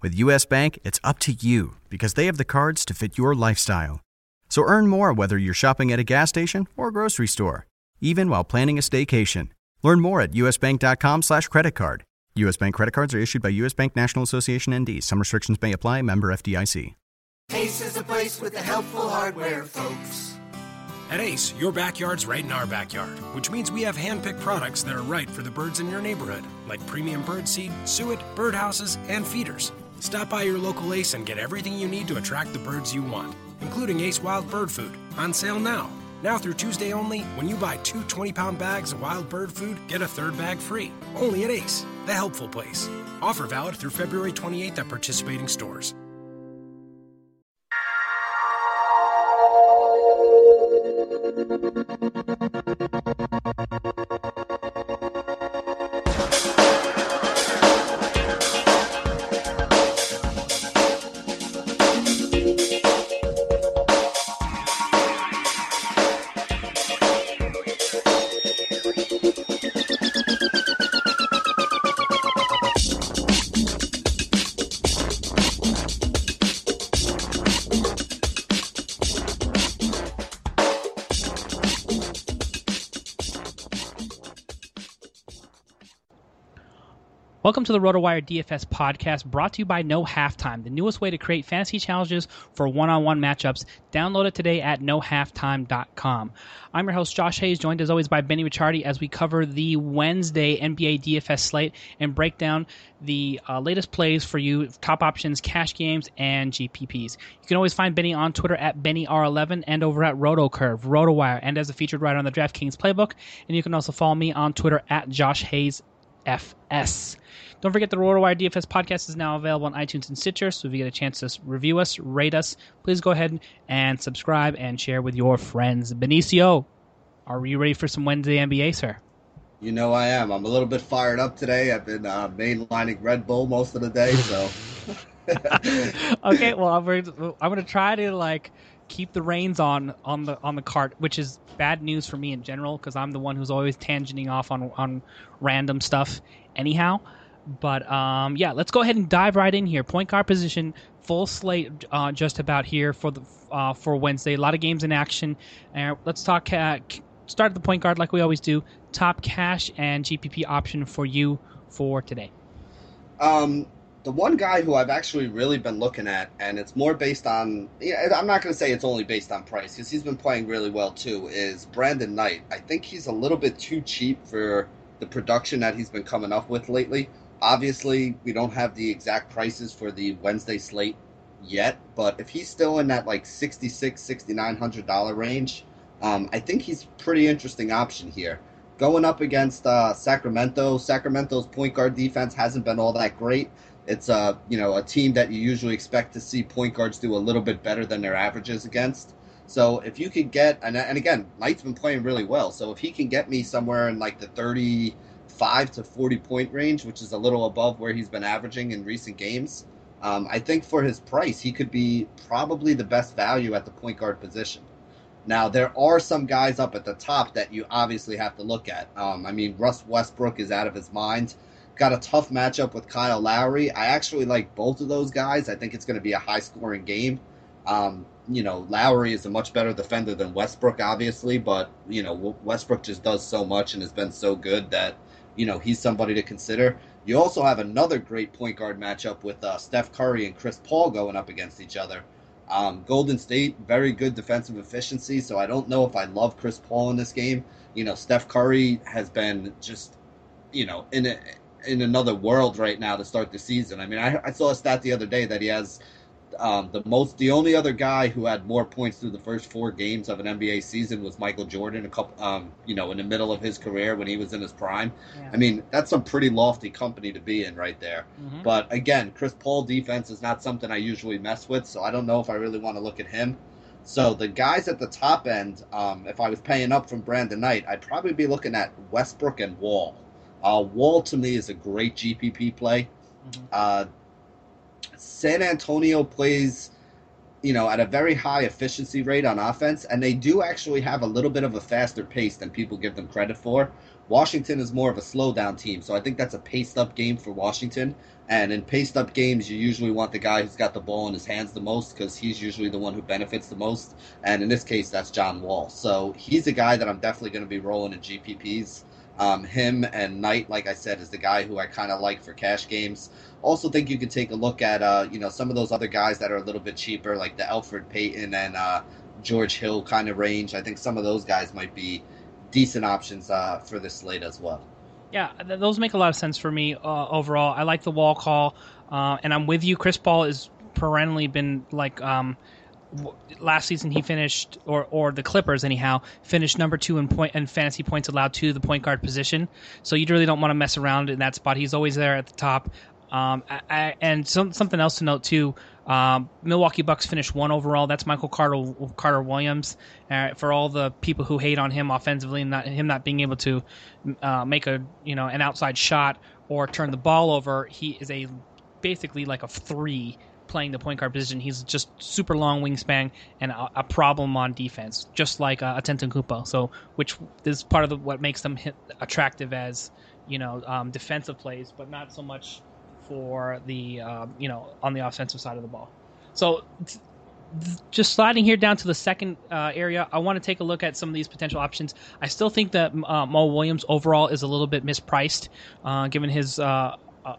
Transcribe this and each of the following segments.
With US Bank, it's up to you because they have the cards to fit your lifestyle. So earn more whether you're shopping at a gas station or a grocery store, even while planning a staycation. Learn more at usbank.com slash credit card. U.S. Bank credit cards are issued by U.S. Bank National Association ND. Some restrictions may apply. Member FDIC. Ace is a place with the helpful hardware, folks. At Ace, your backyard's right in our backyard, which means we have hand-picked products that are right for the birds in your neighborhood, like premium bird seed, suet, birdhouses, and feeders. Stop by your local Ace and get everything you need to attract the birds you want, including Ace Wild Bird Food, on sale now. Now through Tuesday only, when you buy two 20 pound bags of wild bird food, get a third bag free. Only at Ace, the helpful place. Offer valid through February 28th at participating stores. To the RotoWire DFS podcast brought to you by No Halftime, the newest way to create fantasy challenges for one on one matchups. Download it today at nohalftime.com. I'm your host, Josh Hayes, joined as always by Benny Ricciardi as we cover the Wednesday NBA DFS slate and break down the uh, latest plays for you, top options, cash games, and GPPs. You can always find Benny on Twitter at BennyR11 and over at RotoCurve, RotoWire, and as a featured writer on the DraftKings Playbook. And you can also follow me on Twitter at Josh Hayes FS. Don't forget the RotoWire DFS podcast is now available on iTunes and Stitcher. So if you get a chance to review us, rate us, please go ahead and subscribe and share with your friends. Benicio, are you ready for some Wednesday NBA, sir? You know I am. I'm a little bit fired up today. I've been uh, mainlining Red Bull most of the day, so. okay, well I'm going, I'm to try to like keep the reins on on the on the cart, which is bad news for me in general because I'm the one who's always tangenting off on on random stuff. Anyhow, but um, yeah, let's go ahead and dive right in here. Point guard position, full slate, uh, just about here for the uh, for Wednesday. A lot of games in action. Uh, let's talk. Uh, start at the point guard like we always do. Top cash and GPP option for you for today. Um, the one guy who I've actually really been looking at, and it's more based on. Yeah, I'm not going to say it's only based on price because he's been playing really well too. Is Brandon Knight? I think he's a little bit too cheap for the production that he's been coming up with lately. Obviously, we don't have the exact prices for the Wednesday slate yet, but if he's still in that like 66 6900 dollar range, um, I think he's pretty interesting option here. Going up against uh, Sacramento, Sacramento's point guard defense hasn't been all that great. It's a you know a team that you usually expect to see point guards do a little bit better than their averages against. So if you could get and and again, Knight's been playing really well. So if he can get me somewhere in like the 35 to 40 point range, which is a little above where he's been averaging in recent games, um, I think for his price, he could be probably the best value at the point guard position. Now there are some guys up at the top that you obviously have to look at. Um, I mean, Russ Westbrook is out of his mind. Got a tough matchup with Kyle Lowry. I actually like both of those guys. I think it's going to be a high scoring game. Um, you know, Lowry is a much better defender than Westbrook, obviously, but you know Westbrook just does so much and has been so good that you know he's somebody to consider. You also have another great point guard matchup with uh, Steph Curry and Chris Paul going up against each other. Um, Golden State, very good defensive efficiency, so I don't know if I love Chris Paul in this game. You know, Steph Curry has been just, you know, in a, in another world right now to start the season. I mean, I, I saw a stat the other day that he has um, the most, the only other guy who had more points through the first four games of an NBA season was Michael Jordan. A couple, um, you know, in the middle of his career when he was in his prime. Yeah. I mean, that's some pretty lofty company to be in right there. Mm-hmm. But again, Chris Paul defense is not something I usually mess with, so I don't know if I really want to look at him. So the guys at the top end, um, if I was paying up from Brandon Knight, I'd probably be looking at Westbrook and Wall. Uh, Wall to me is a great GPP play. Mm-hmm. Uh, San Antonio plays, you know, at a very high efficiency rate on offense, and they do actually have a little bit of a faster pace than people give them credit for. Washington is more of a slow down team, so I think that's a paced up game for Washington. And in paced up games, you usually want the guy who's got the ball in his hands the most because he's usually the one who benefits the most. And in this case, that's John Wall. So he's a guy that I'm definitely going to be rolling in GPPs. Um, him and Knight, like I said, is the guy who I kind of like for cash games. Also, think you could take a look at uh, you know some of those other guys that are a little bit cheaper, like the Elfrid Payton and uh, George Hill kind of range. I think some of those guys might be decent options uh, for this slate as well. Yeah, th- those make a lot of sense for me uh, overall. I like the wall call, uh, and I'm with you. Chris Paul has perennially been like. Um, last season he finished or or the Clippers anyhow finished number two in point and fantasy points allowed to the point guard position. So you really don't want to mess around in that spot. He's always there at the top. Um, I, I, and some, something else to note too. Um, Milwaukee Bucks finished one overall. That's Michael Carter Carter Williams. Uh, for all the people who hate on him offensively and not, him not being able to uh, make a you know an outside shot or turn the ball over, he is a basically like a three playing the point guard position. He's just super long wingspan and a, a problem on defense, just like uh, Antetokounmpo. So, which is part of the, what makes them attractive as you know um, defensive plays, but not so much for the uh, you know on the offensive side of the ball. So. just sliding here down to the second uh, area, I want to take a look at some of these potential options. I still think that uh, Mo Williams overall is a little bit mispriced, uh, given his uh,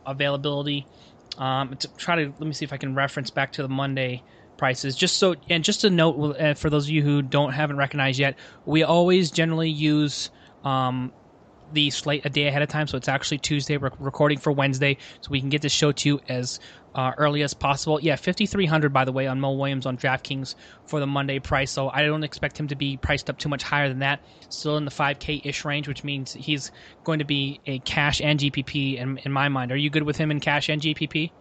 availability um, to try to let me see if I can reference back to the Monday prices. Just so and just a note uh, for those of you who don't haven't recognized yet, we always generally use um, the slate a day ahead of time. So it's actually Tuesday. We're recording for Wednesday, so we can get this show to you as uh, early as possible. Yeah, 5300 by the way on Mo Williams on DraftKings for the Monday price. So I don't expect him to be priced up too much higher than that. Still in the 5K ish range, which means he's going to be a cash and GPP in, in my mind. Are you good with him in cash and GPP?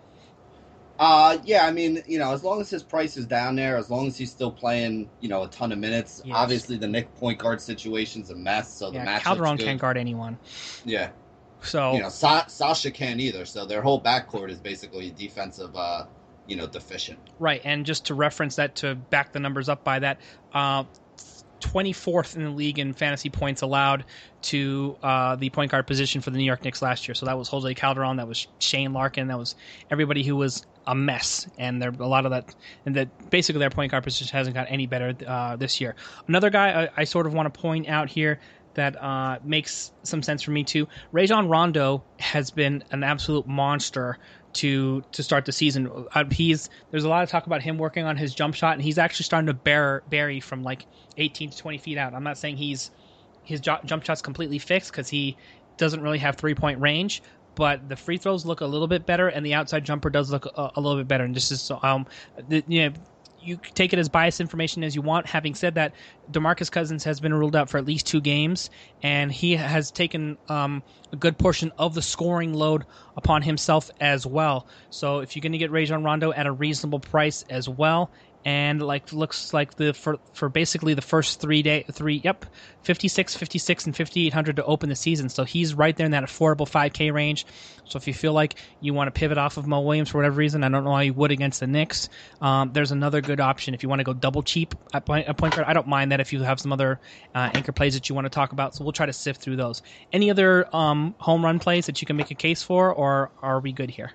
Uh, yeah, I mean, you know, as long as his price is down there, as long as he's still playing, you know, a ton of minutes. Yes. Obviously, the Knick point guard situation's a mess, so the match. Calderon can't guard anyone. Yeah. So you know, Sa- Sasha can't either. So their whole backcourt is basically defensive, uh, you know, deficient. Right, and just to reference that to back the numbers up by that, uh, 24th in the league in fantasy points allowed to uh, the point guard position for the New York Knicks last year. So that was Jose Calderon, that was Shane Larkin, that was everybody who was a mess, and there a lot of that, and that basically their point guard position hasn't got any better uh, this year. Another guy I, I, sort of want to point out here that uh, makes some sense for me too. Rajon Rondo has been an absolute monster to to start the season. Uh, he's there's a lot of talk about him working on his jump shot, and he's actually starting to bear bury from like 18 to 20 feet out. I'm not saying he's his jump shot's completely fixed because he doesn't really have three point range, but the free throws look a little bit better, and the outside jumper does look a, a little bit better. And this is um, the, you know you take it as biased information as you want. Having said that, Demarcus Cousins has been ruled out for at least two games, and he has taken um, a good portion of the scoring load upon himself as well. So if you're going to get Rajon Rondo at a reasonable price as well, and like looks like the for for basically the first three day three yep 56 56 and 5800 to open the season. So he's right there in that affordable 5k range. So if you feel like you want to pivot off of Mo Williams for whatever reason I don't know why you would against the Knicks um, there's another good option. If you want to go double cheap at point, at point guard I don't mind that if you have some other uh, anchor plays that you want to talk about. So we'll try to sift through those. Any other um, home run plays that you can make a case for or are we good here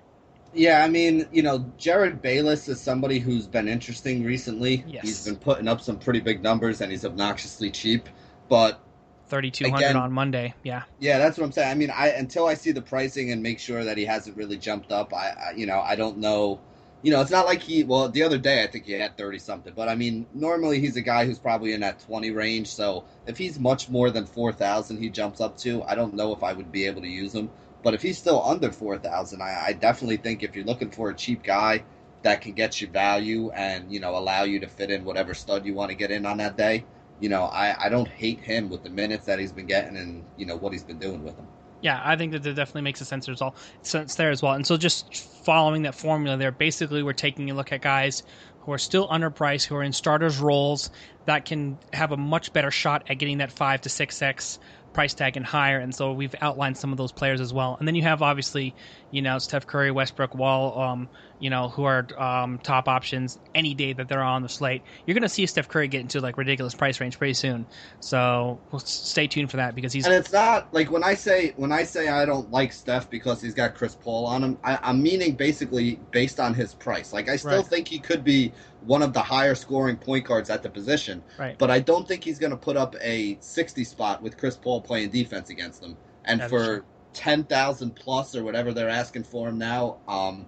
yeah, I mean, you know, Jerryd Bayless is somebody who's been interesting recently. Yes. He's been putting up some pretty big numbers and he's obnoxiously cheap. But 3200 on Monday. Yeah. Yeah, that's what I'm saying. I mean, I until I see the pricing and make sure that he hasn't really jumped up, I, I you know, I don't know. You know, it's not like he well, the other day I think he had 30 something, but I mean, normally he's a guy who's probably in that 20 range, so if he's much more than 4000 he jumps up to, I don't know if I would be able to use him. But if he's still under four thousand, I, I definitely think if you're looking for a cheap guy that can get you value and you know allow you to fit in whatever stud you want to get in on that day, you know I, I don't hate him with the minutes that he's been getting and you know what he's been doing with them. Yeah, I think that definitely makes a sense as well. Sense there as well. And so just following that formula there, basically we're taking a look at guys who are still underpriced, who are in starters roles that can have a much better shot at getting that five to six x price tag and higher. And so we've outlined some of those players as well. And then you have obviously, you know, Steph Curry, Westbrook, Wall, um, you know, who are um, top options any day that they're on the slate. You're going to see Steph Curry get into like ridiculous price range pretty soon. So we'll stay tuned for that because he's. And it's not like when I say when I say I don't like Steph because he's got Chris Paul on him. I, am meaning basically based on his price. Like I still Right. think he could be one of the higher scoring point guards at the position. Right. But I don't think he's going to put up a 60 spot with Chris Paul playing defense against him. And That is for true. 10,000 plus or whatever they're asking for him now, um,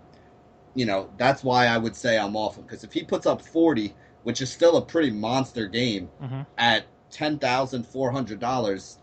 you know, that's why I would say I'm off him. Because if he puts up 40, which is still a pretty monster game, Mhm. at $10,400,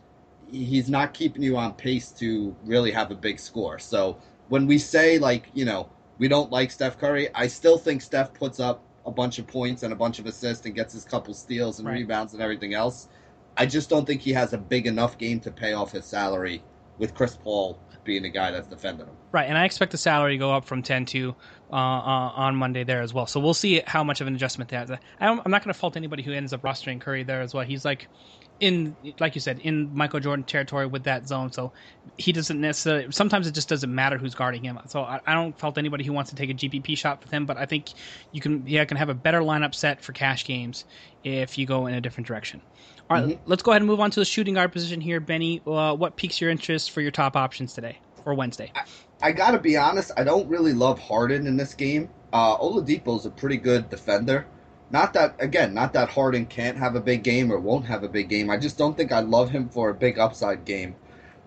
he's not keeping you on pace to really have a big score. So when we say, like, you know, we don't like Steph Curry, I still think Steph puts up a bunch of points and a bunch of assists and gets his couple steals and Right. rebounds and everything else. I just don't think he has a big enough game to pay off his salary with Chris Paul being the guy that's defending him. Right, and I expect the salary to go up from ten to uh, uh, on Monday there as well. So we'll see how much of an adjustment that. I I'm not going to fault anybody who ends up rostering Curry there as well. He's like in, like you said, in Michael Jordan territory with that zone. So he doesn't necessarily. Sometimes it just doesn't matter who's guarding him. So I, I don't fault anybody who wants to take a GPP shot with him. But I think you can, yeah, can have a better lineup set for cash games if you go in a different direction. All right, let's go ahead and move on to the shooting guard position here, Benny. Uh, what piques your interest for your top options today or Wednesday? I gotta be honest, I don't really love Harden in this game. Uh, Oladipo's a pretty good defender. Not that again, not that Harden can't have a big game or won't have a big game. I just don't think I love him for a big upside game.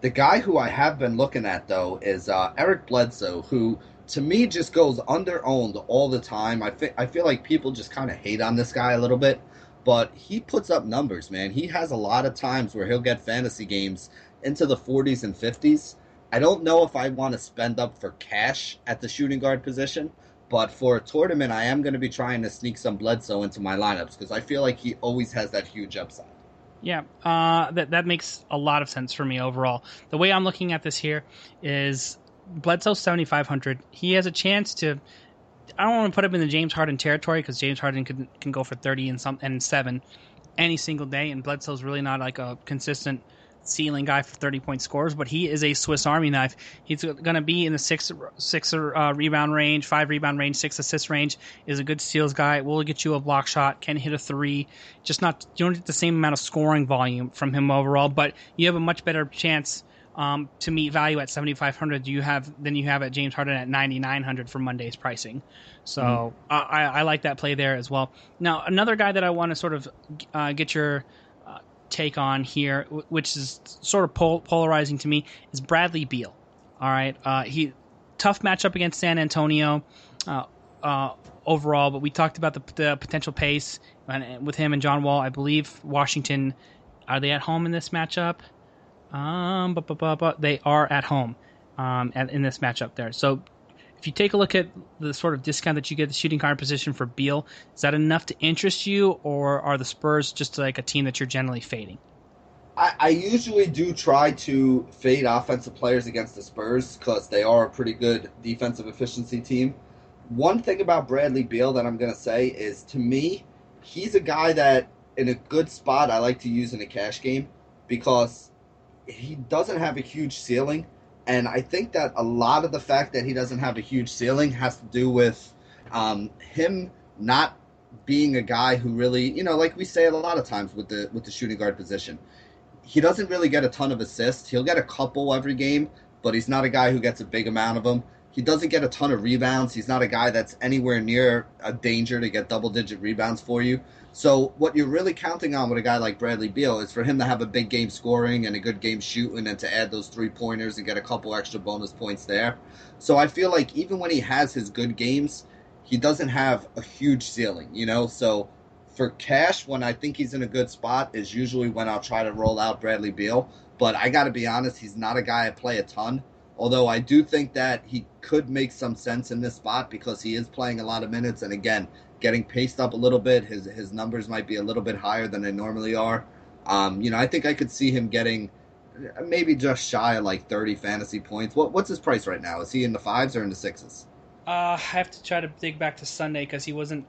The guy who I have been looking at though is uh, Eric Bledsoe, who to me just goes under owned all the time. I I feel like people just kind of hate on this guy a little bit, but he puts up numbers, man. He has a lot of times where he'll get fantasy games into the 40s and 50s. I don't know if I want to spend up for cash at the shooting guard position, but for a tournament, I am going to be trying to sneak some Bledsoe into my lineups because I feel like he always has that huge upside. Yeah, uh, that that makes a lot of sense for me overall. The way I'm looking at this here is Bledsoe 7,500. He has a chance to. I don't want to put him in the James Harden territory because James Harden can can go for 30 and some and seven any single day, and Bledsoe's really not like a consistent ceiling guy for 30 point scores, but he is a Swiss Army knife. He's going to be in the six six uh, rebound range, five rebound range, six assist range. Is a good steals guy. Will get you a block shot. Can hit a three. Just not you don't get the same amount of scoring volume from him overall, but you have a much better chance. Um, to meet value at 7500 you have than you have at James Harden at 9900 for Monday's pricing. So I, I I like that play there as well. Now another guy that I want to sort of uh, get your take on here, which is sort of pol- polarizing to me, is Bradley Beal. All right, uh, he tough matchup against San Antonio uh, uh, overall, but we talked about the, the potential pace and, with him and John Wall. I believe Washington are they at home in this matchup? Um, but, but, but, but they are at home um, in this matchup there. So if you take a look at the sort of discount that you get the shooting guard position for Beal, is that enough to interest you, or are the Spurs just like a team that you're generally fading? I, I usually do try to fade offensive players against the Spurs because they are a pretty good defensive efficiency team. one thing about Bradley Beal that I'm gonna say is to me, he's a guy that in a good spot I like to use in a cash game because he doesn't have a huge ceiling, and I think that a lot of the fact that he doesn't have a huge ceiling has to do with um, him not being a guy who really, you know, like we say a lot of times with the with the shooting guard position, he doesn't really get a ton of assists. He'll get a couple every game, but he's not a guy who gets a big amount of them. He doesn't get a ton of rebounds. He's not a guy that's anywhere near a danger to get double digit rebounds for you. So what you're really counting on with a guy like Bradley Beal is for him to have a big game scoring and a good game shooting and to add those three pointers and get a couple extra bonus points there. So I feel like even when he has his good games, he doesn't have a huge ceiling, you know? So for cash, when I think he's in a good spot, is usually when I'll try to roll out Bradley Beal. But I got to be honest, he's not a guy I play a ton. Although I do think that he could make some sense in this spot because he is playing a lot of minutes, and again, getting paced up a little bit. His his numbers might be a little bit higher than they normally are. Um, you know, I think I could see him getting maybe just shy of like 30 fantasy points. What what's his price right now? Is he in the fives or in the sixes? Uh, I have to try to dig back to Sunday because he wasn't.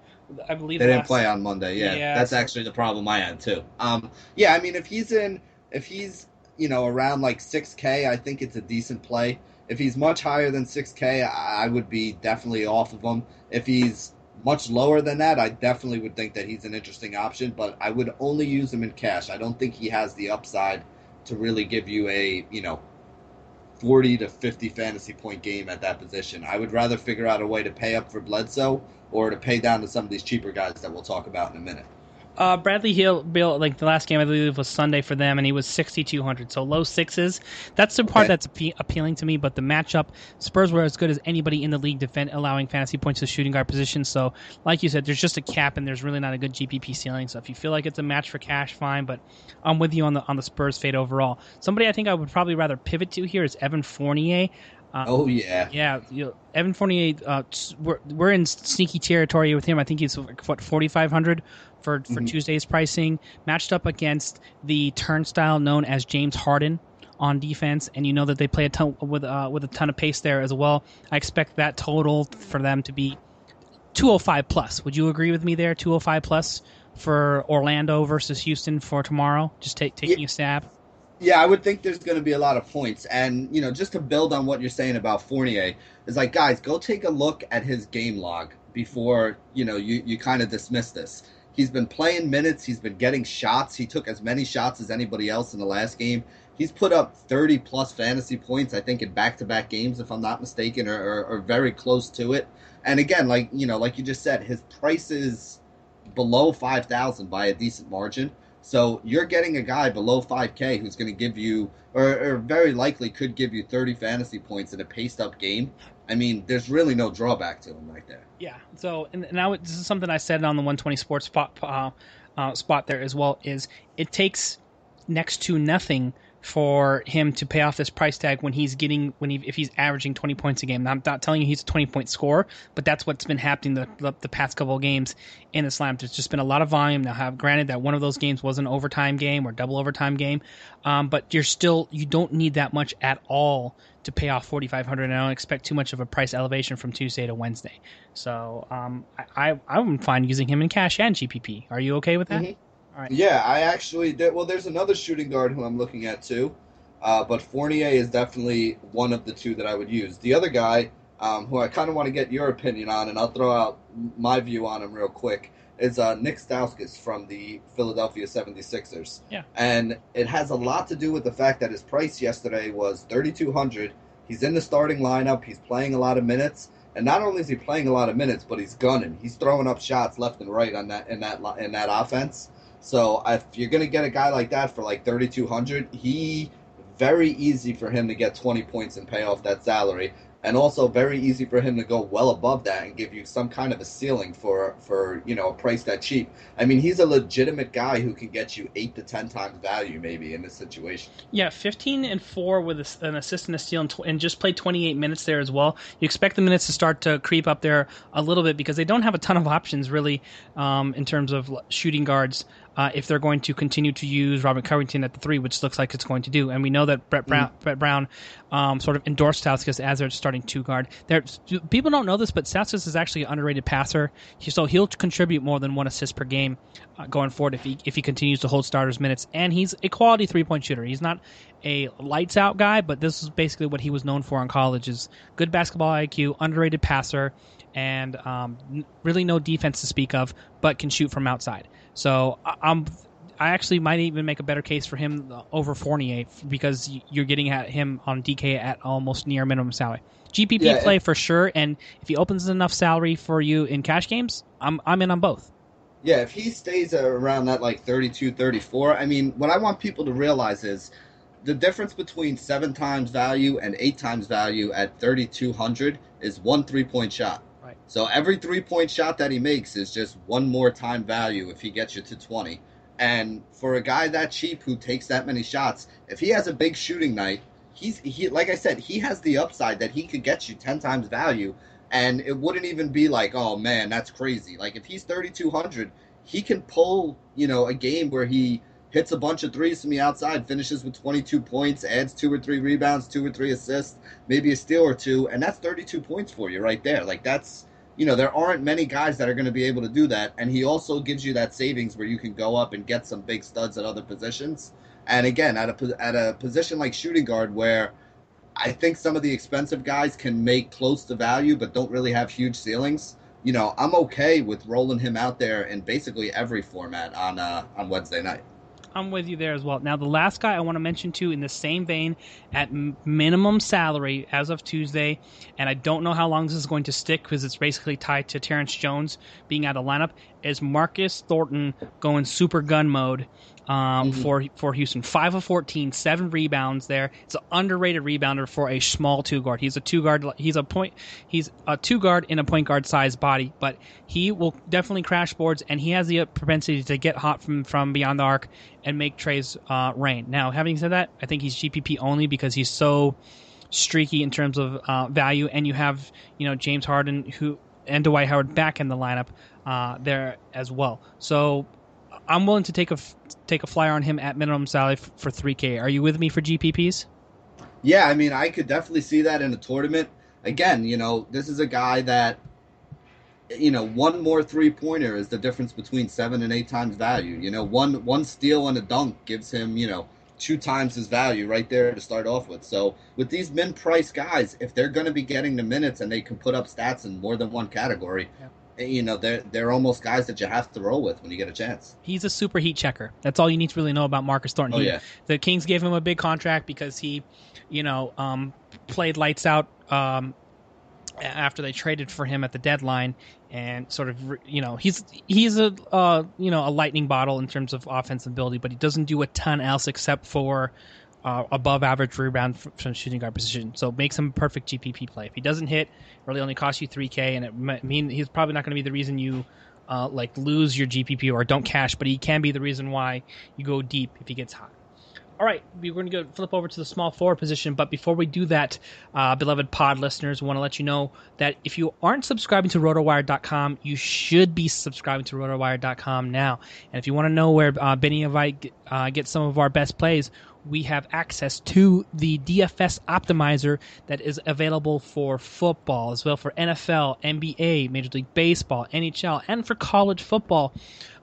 I believe they didn't play on Monday. Yeah, yeah that's so... actually the problem I had too. Um, yeah, I mean, if he's in, if he's you know around like six K, I think it's a decent play. If he's much higher than six K, I would be definitely off of him. If he's much lower than that, I definitely would think that he's an interesting option. But I would only use him in cash. I don't think he has the upside to really give you a you know 40 to 50 fantasy point game at that position. I would rather figure out a way to pay up for Bledsoe or to pay down to some of these cheaper guys that we'll talk about in a minute. Uh, Bradley Hill, Bill, like the last game I believe was Sunday for them, and he was 6,200. So low sixes. That's the part okay. that's appe- appealing to me. But the matchup, Spurs were as good as anybody in the league, defend allowing fantasy points to shooting guard position. So, like you said, there's just a cap, and there's really not a good GPP ceiling. So if you feel like it's a match for cash, fine. But I'm with you on the on the Spurs fade overall. Somebody I think I would probably rather pivot to here is Evan Fournier. Uh, oh yeah, yeah. You know, Evan Fournier, uh, we're we're in sneaky territory with him. I think he's what forty five hundred for for mm-hmm. Tuesday's pricing, matched up against the turnstile known as James Harden on defense, and you know that they play a ton with uh, with a ton of pace there as well. I expect that total for them to be 205 plus. Would you agree with me there? 205 plus for Orlando versus Houston for tomorrow. Just take taking yeah. a stab. Yeah, I would think there's going to be a lot of points. And, you know, just to build on what you're saying about Fournier, is like, guys, go take a look at his game log before, you know, you, you kind of dismiss this. He's been playing minutes. He's been getting shots. He took as many shots as anybody else in the last game. He's put up 30 plus fantasy points, I think, in back to back games, if I'm not mistaken, or, or, or, very close to it. And again, like you know, like you just said, his price is below 5,000 by a decent margin. So you're getting a guy below 5K who's going to give you, or, or, very likely could give you 30 fantasy points in a paced up game. I mean, there's really no drawback to him right there. Yeah. So, and now this is something I said on the 120 Sports spot, uh, uh, spot there as well. Is it takes next to nothing for him to pay off this price tag when he's getting when he if he's averaging 20 points a game. I'm not telling you he's a 20 point scorer, but that's what's been happening the, the, the past couple of games in the slam. There's just been a lot of volume. Now, have granted that one of those games was an overtime game or double overtime game, um, but you're still you don't need that much at all to pay off 4500 and I don't expect too much of a price elevation from Tuesday to Wednesday. So um, I, I I'm fine using him in cash and GPP. Are you okay with that? Mm-hmm. Yeah, I actually did. Well, there's another shooting guard who I'm looking at too, uh, but Fournier is definitely one of the two that I would use. The other guy, um, who I kind of want to get your opinion on, and I'll throw out my view on him real quick, is uh, Nick Stauskas from the Philadelphia 76ers. Yeah. And it has a lot to do with the fact that his price yesterday was 3200 He's in the starting lineup. He's playing a lot of minutes. And not only is he playing a lot of minutes, but he's gunning. He's throwing up shots left and right on that in that in that offense. So if you're gonna get a guy like that for like 3,200, he very easy for him to get 20 points and pay off that salary and also very easy for him to go well above that and give you some kind of a ceiling for for you know a price that cheap. I mean, he's a legitimate guy who can get you eight to ten times value maybe in this situation. Yeah, fifteen and four with an assist and a steal and, tw- and just played twenty eight minutes there as well. You expect the minutes to start to creep up there a little bit because they don't have a ton of options really um, in terms of shooting guards uh, if they're going to continue to use Robert Covington at the three, which looks like it's going to do. And we know that Brett Brown, mm. Brett Brown um, sort of endorsed Stauskas as their starting two guard. There, people don't know this, but Stauskas is actually an underrated passer, so he'll contribute more than one assist per game uh, going forward if he if he continues to hold starters minutes. And he's a quality three point shooter. He's not a lights out guy, but this is basically what he was known for in college: is good basketball IQ, underrated passer, and um, really no defense to speak of, but can shoot from outside. So I'm I actually might even make a better case for him over Fournier because you're getting at him on DK at almost near minimum salary. GPP yeah, play for sure, and if he opens enough salary for you in cash games, I'm I'm in on both. Yeah, if he stays around that like 32, 34, I mean, what I want people to realize is the difference between seven times value and eight times value at 3,200 is one three point shot. So every three point shot that he makes is just one more time value if he gets you to 20. And for a guy that cheap who takes that many shots, if he has a big shooting night, he's he like I said, he has the upside that he could get you 10 times value and it wouldn't even be like, "Oh man, that's crazy." Like if he's 3200, he can pull, you know, a game where he hits a bunch of threes from the outside, finishes with 22 points, adds two or three rebounds, two or three assists, maybe a steal or two, and that's 32 points for you right there. Like that's you know, there aren't many guys that are going to be able to do that. And he also gives you that savings where you can go up and get some big studs at other positions. And again, at a, at a position like shooting guard, where I think some of the expensive guys can make close to value but don't really have huge ceilings, you know, I'm okay with rolling him out there in basically every format on uh, on Wednesday night. I'm with you there as well. Now, the last guy I want to mention too, in the same vein, at minimum salary as of Tuesday, and I don't know how long this is going to stick because it's basically tied to Terrence Jones being out of lineup, is Marcus Thornton going super gun mode um, mm-hmm. for for Houston. Five of 14, seven rebounds there. It's an underrated rebounder for a small two guard. He's a two guard. He's a point. He's a two guard in a point guard size body, but he will definitely crash boards, and he has the propensity to get hot from from beyond the arc and make trays uh, rain. Now, having said that, I think he's GPP only because he's so streaky in terms of uh, value, and you have you know James Harden who and Dwight Howard back in the lineup uh, there as well. So I'm willing to take a take a flyer on him at minimum salary for 3K. Are you with me for GPPs? Yeah, I mean, I could definitely see that in a tournament. Again, you know, this is a guy that, you know, one more three pointer is the difference between seven and eight times value. You know, one one steal and a dunk gives him, you know, two times his value right there to start off with. So with these min price guys, if they're going to be getting the minutes and they can put up stats in more than one category, yeah you know they're they're almost guys that you have to roll with when you get a chance. He's a super heat checker. That's all you need to really know about Marcus Thornton. Oh, he, yeah. The Kings gave him a big contract because he, you know, um, played lights out um, after they traded for him at the deadline, and sort of you know he's he's a uh, you know a lightning bottle in terms of offensive ability, but he doesn't do a ton else except for uh, above average rebound from shooting guard position. So makes him a perfect GPP play. If he doesn't hit, really only costs you 3K, and it mean he's probably not going to be the reason you uh, like lose your GPP or don't cash, but he can be the reason why you go deep if he gets hot. All right, we're going to go flip over to the small forward position. But before we do that, uh, beloved pod listeners, we want to let you know that if you aren't subscribing to rotowire.com, you should be subscribing to rotowire.com now. And if you want to know where uh, Benny and I uh, get some of our best plays, we have access to the DFS optimizer that is available for football as well for NFL, NBA, Major League Baseball, NHL, and for college football.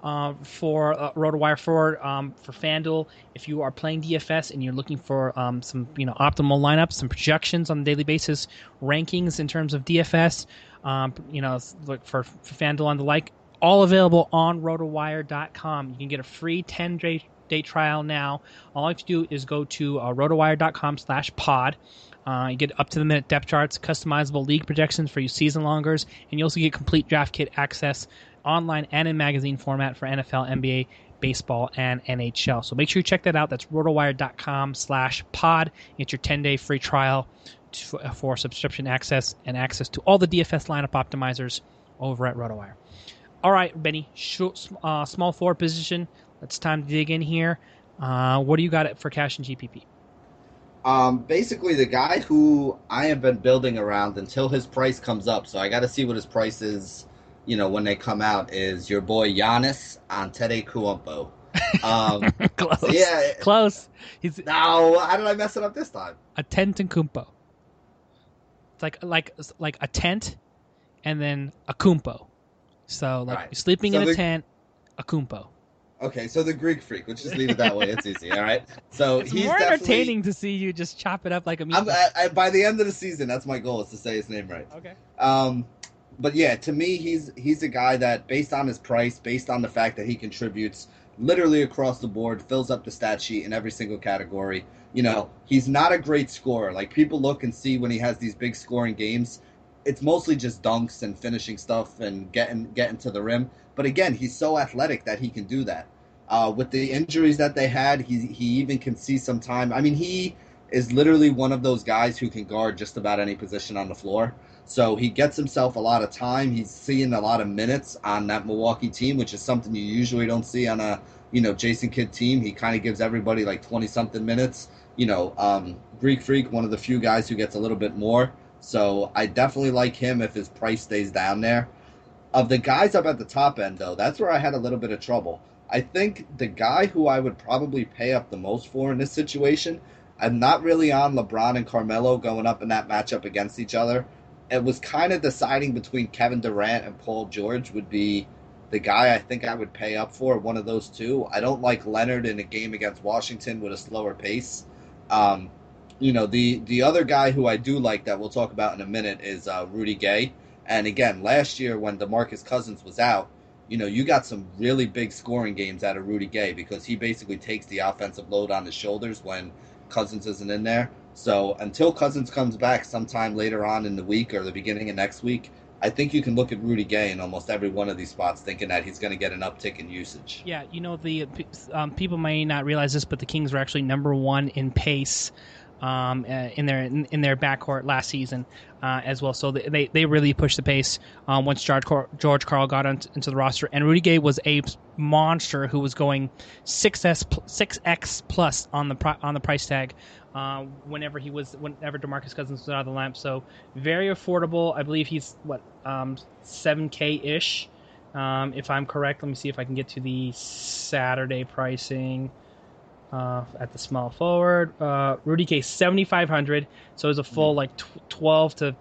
Uh, for uh, RotoWire for um, for FanDuel, if you are playing DFS and you're looking for um, some you know optimal lineups, some projections on a daily basis, rankings in terms of DFS, um, you know, look for, for FanDuel and the like, all available on rotowire.com. You can get a free 10 day day trial now. All you have to do is go to uh, rotowire.com slash pod. Uh, you get up to the minute depth charts, customizable league projections for you season longers, and you also get complete draft kit access online and in magazine format for NFL, NBA, baseball, and NHL. So make sure you check that out. That's rotowire.com slash pod. Get your 10 day free trial to, for subscription access and access to all the DFS lineup optimizers over at RotoWire. All right, Benny, uh, small forward position. It's time to dig in here. Uh, what do you got it for cash and GPP? Um, basically, the guy who I have been building around until his price comes up. So I got to see what his price is. You know, when they come out, is your boy Giannis Antetokounmpo. Um, Close. yeah. Close. He's no, how did I mess it up this time? a Tentakumpo. It's like like like a tent, and then a kumpo. So like Right. you're sleeping So in a tent, a kumpo. Okay, so the Greek freak. Let's just leave it that way. It's easy. All right. So It's he's more entertaining to see you just chop it up like a meat. I, I, by the end of the season, that's my goal is to say his name right. okay. Um, but yeah, to me, he's he's a guy that, based on his price, based on the fact that he contributes literally across the board, fills up the stat sheet in every single category. You know, he's not a great scorer. Like people look and see when he has these big scoring games, it's mostly just dunks and finishing stuff and getting getting to the rim. But again, he's so athletic that he can do that. Uh, with the injuries that they had, he he even can see some time. I mean, he is literally one of those guys who can guard just about any position on the floor. So he gets himself a lot of time. He's seeing a lot of minutes on that Milwaukee team, which is something you usually don't see on a you know Jason Kidd team. He kind of gives everybody like twenty something minutes. You know, um, Greek Freak, one of the few guys who gets a little bit more. So I definitely like him if his price stays down there. Of the guys up at the top end, though, that's where I had a little bit of trouble. I think the guy who I would probably pay up the most for in this situation, I'm not really on LeBron and Carmelo going up in that matchup against each other. It was kind of deciding between Kevin Durant and Paul George would be the guy I think I would pay up for, one of those two. I don't like Leonard in a game against Washington with a slower pace. Um, you know, the the other guy who I do like that we'll talk about in a minute is uh, Rudy Gay. And again, last year when DeMarcus Cousins was out, you know, you got some really big scoring games out of Rudy Gay because he basically takes the offensive load on his shoulders when Cousins isn't in there. So until Cousins comes back sometime later on in the week or the beginning of next week, I think you can look at Rudy Gay in almost every one of these spots thinking that he's going to get an uptick in usage. Yeah, you know the um, people may not realize this, but the Kings are actually number one in pace um, uh, in their in, their backcourt last season uh, as well. So they, they, really pushed the pace um, once George Car- George Karl got into the roster, and Rudy Gay was a monster who was going six s six x plus on the on the price tag. Uh, whenever he was, whenever Demarcus Cousins was out of the lamp, so very affordable. I believe he's what um, seven k ish, um, if I'm correct. Let me see if I can get to the Saturday pricing uh, at the small forward. Uh, Rudy K seventy five hundred, so it's a full like tw- twelve to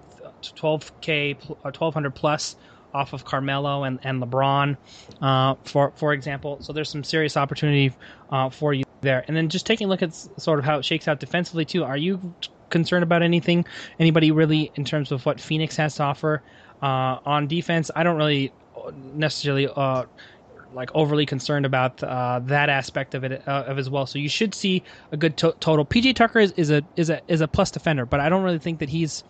twelve k twelve hundred plus off of Carmelo and, and LeBron, uh, for for example. So there's some serious opportunity uh, for you there. And then just taking a look at sort of how it shakes out defensively too. Are you concerned about anything? Anybody really in terms of what Phoenix has to offer uh, on defense? I don't really necessarily. Like overly concerned about uh, that aspect of it uh, of as well. So you should see a good to- total. PJ Tucker is, is a is a is a plus defender, but I don't really think that he's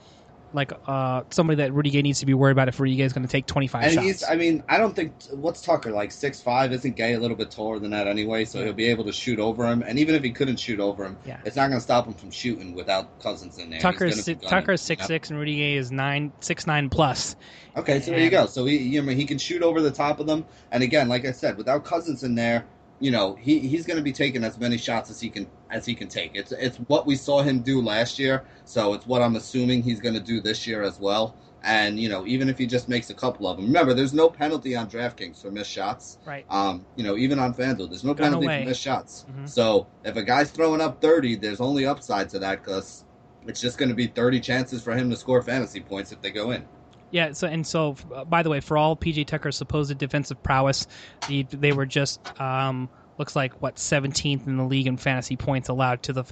like uh, somebody that Rudy Gay needs to be worried about if Rudy Gay is going to take twenty five And shots. he's, I mean, I don't think, what's Tucker, like six five? Isn't Gay a little bit taller than that anyway? So Yeah. he'll be able to shoot over him. And even if he couldn't shoot over him, Yeah. it's not going to stop him from shooting without Cousins in there. Tucker Tucker six six and Rudy Gay is nine six nine plus. Okay, so there you go. So he, you know, he can shoot over the top of them. And again, like I said, without Cousins in there, you know, he, he's going to be taking as many shots as he can as he can take. It's it's what we saw him do last year, so it's what I'm assuming he's going to do this year as well. And you know, even if he just makes a couple of them, remember, there's no penalty on DraftKings for missed shots. Right. Um, you know, even on FanDuel, there's no Gone penalty away. for missed shots. Mhm. So if a guy's throwing up 30, there's only upside to that because it's just going to be 30 chances for him to score fantasy points if they go in. Yeah. So and so, uh, by the way, for all PJ Tucker's supposed defensive prowess, the, they were just um, looks like what 17th in the league in fantasy points allowed to the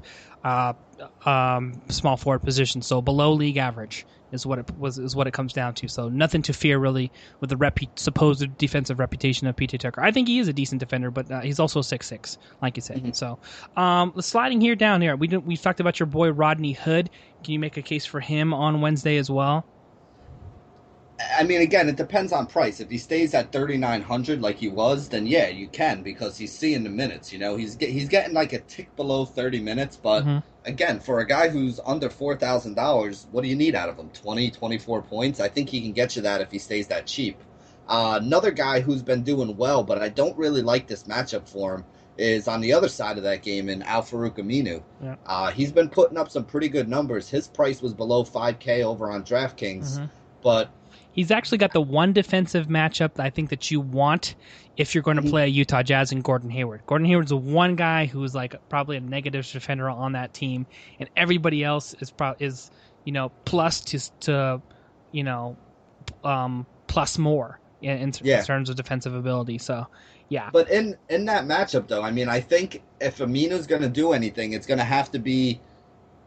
uh, um, small forward position. So below league average is what it was is what it comes down to. So nothing to fear really with the repu- supposed defensive reputation of PJ Tucker. I think he is a decent defender, but uh, he's also six six, like you said. Mhm. So um, sliding here down here, we we talked about your boy Rodney Hood. Can you make a case for him on Wednesday as well? I mean, again, it depends on price. If he stays at thirty nine hundred like he was, then yeah, you can because he's seeing the minutes. You know, he's get, he's getting like a tick below thirty minutes. But Mhm. again, for a guy who's under four thousand dollars, what do you need out of him? 20, 24 points. I think he can get you that if he stays that cheap. Uh, another guy who's been doing well, but I don't really like this matchup for him, is on the other side of that game in Al-Farouq Aminu. Yeah. Uh, he's been putting up some pretty good numbers. His price was below five K over on DraftKings. Mhm. but he's actually got the one defensive matchup that I think that you want if you're going to play Utah Jazz and Gordon Hayward. Gordon Hayward's the one guy who's like probably a negative defender on that team, and everybody else is pro- is you know plus to to you know um, plus more in, in Yeah. terms of defensive ability. So yeah, But in in that matchup, though, I mean, I think if Aminu's going to do anything, it's going to have to be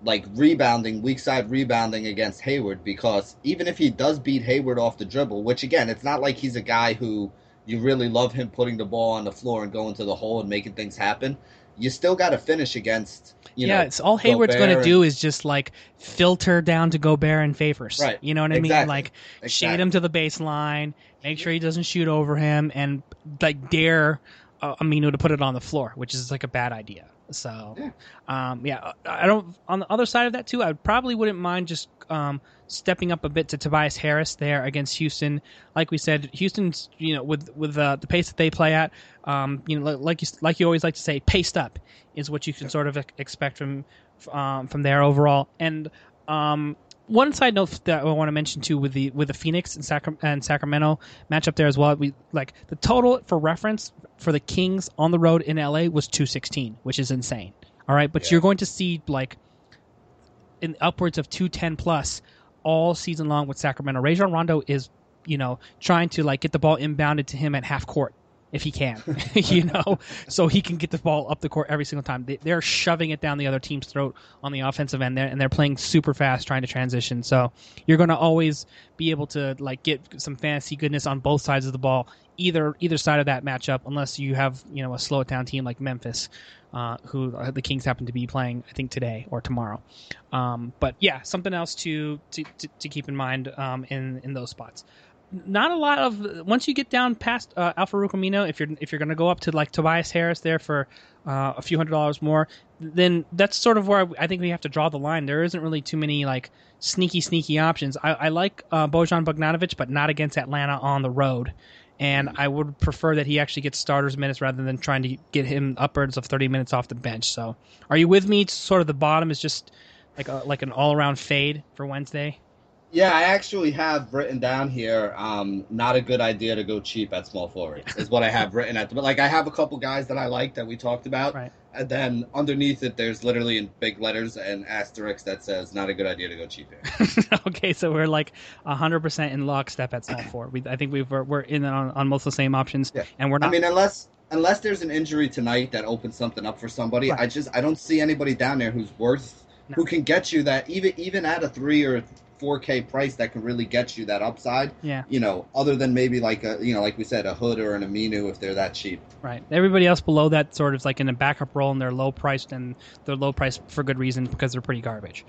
like rebounding, weak side rebounding against Hayward, because even if he does beat Hayward off the dribble, which again, it's not like he's a guy who you really love him putting the ball on the floor and going to the hole and making things happen. You still got to finish against. You yeah, know, it's all Hayward's going to do is just like filter down to Gobert and Favors. Right. You know what I mean? Exactly. Like shade him to the baseline, make sure he doesn't shoot over him, and like dare uh, Aminu to put it on the floor, which is like a bad idea. So, Yeah. um, yeah, I don't. On the other side of that too, I probably wouldn't mind just um, stepping up a bit to Tobias Harris there against Houston. Like we said, Houston's you know with with uh, the pace that they play at, um, you know, like you like you always like to say, paced up is what you can sort of expect from um, from there overall. And um, one side note that I want to mention too with the with the Phoenix and, Sacra- and Sacramento matchup there as well. We like the total for reference for the Kings on the road in LA was two sixteen, which is insane. All right, but Yeah. you're going to see like in upwards of two ten plus all season long with Sacramento. Rajon Rondo is you know trying to like get the ball inbounded to him at half court if he can, you know, so he can get the ball up the court every single time. They, they're shoving it down the other team's throat on the offensive end there, and they're playing super fast trying to transition. So you're going to always be able to like get some fantasy goodness on both sides of the ball, either either side of that matchup, unless you have you know a slow down team like Memphis. Uh, who the Kings happen to be playing, I think today or tomorrow. Um, but yeah, something else to to, to, to keep in mind um, in in those spots not a lot of once you get down past uh, Al-Farouq Aminu, if you're if you're going to go up to like Tobias Harris there for uh, a few hundred dollars more, then that's sort of where I think we have to draw the line. There isn't really too many like sneaky sneaky options. I, I like uh, Bojan Bogdanovic, but not against Atlanta on the road. And I would prefer that he actually gets starters minutes rather than trying to get him upwards of 30 minutes off the bench. So, are you with me? Sort of the bottom is just like a, like an all around fade for Wednesday. Yeah, I actually have written down here. Um, not a good idea to go cheap at small forward is what I have written at. But like, I have a couple guys that I like that we talked about, Right. and then underneath it, there's literally in big letters an asterisk that says not a good idea to go cheap here. okay, so we're like hundred percent in lockstep at small four. We, I think we've we're, we're in on, on most of the same options, Yeah. and we're not. I mean, unless unless there's an injury tonight that opens something up for somebody, Right. I just I don't see anybody down there who's worth No. who can get you that even even at a three or four K price that can really get you that upside. yeah, You know, other than maybe like a you know like we said a Hood or an Aminu if they're that cheap. right. Everybody else below that sort of like in a backup role, and they're low priced, and they're low priced for good reason because they're pretty garbage.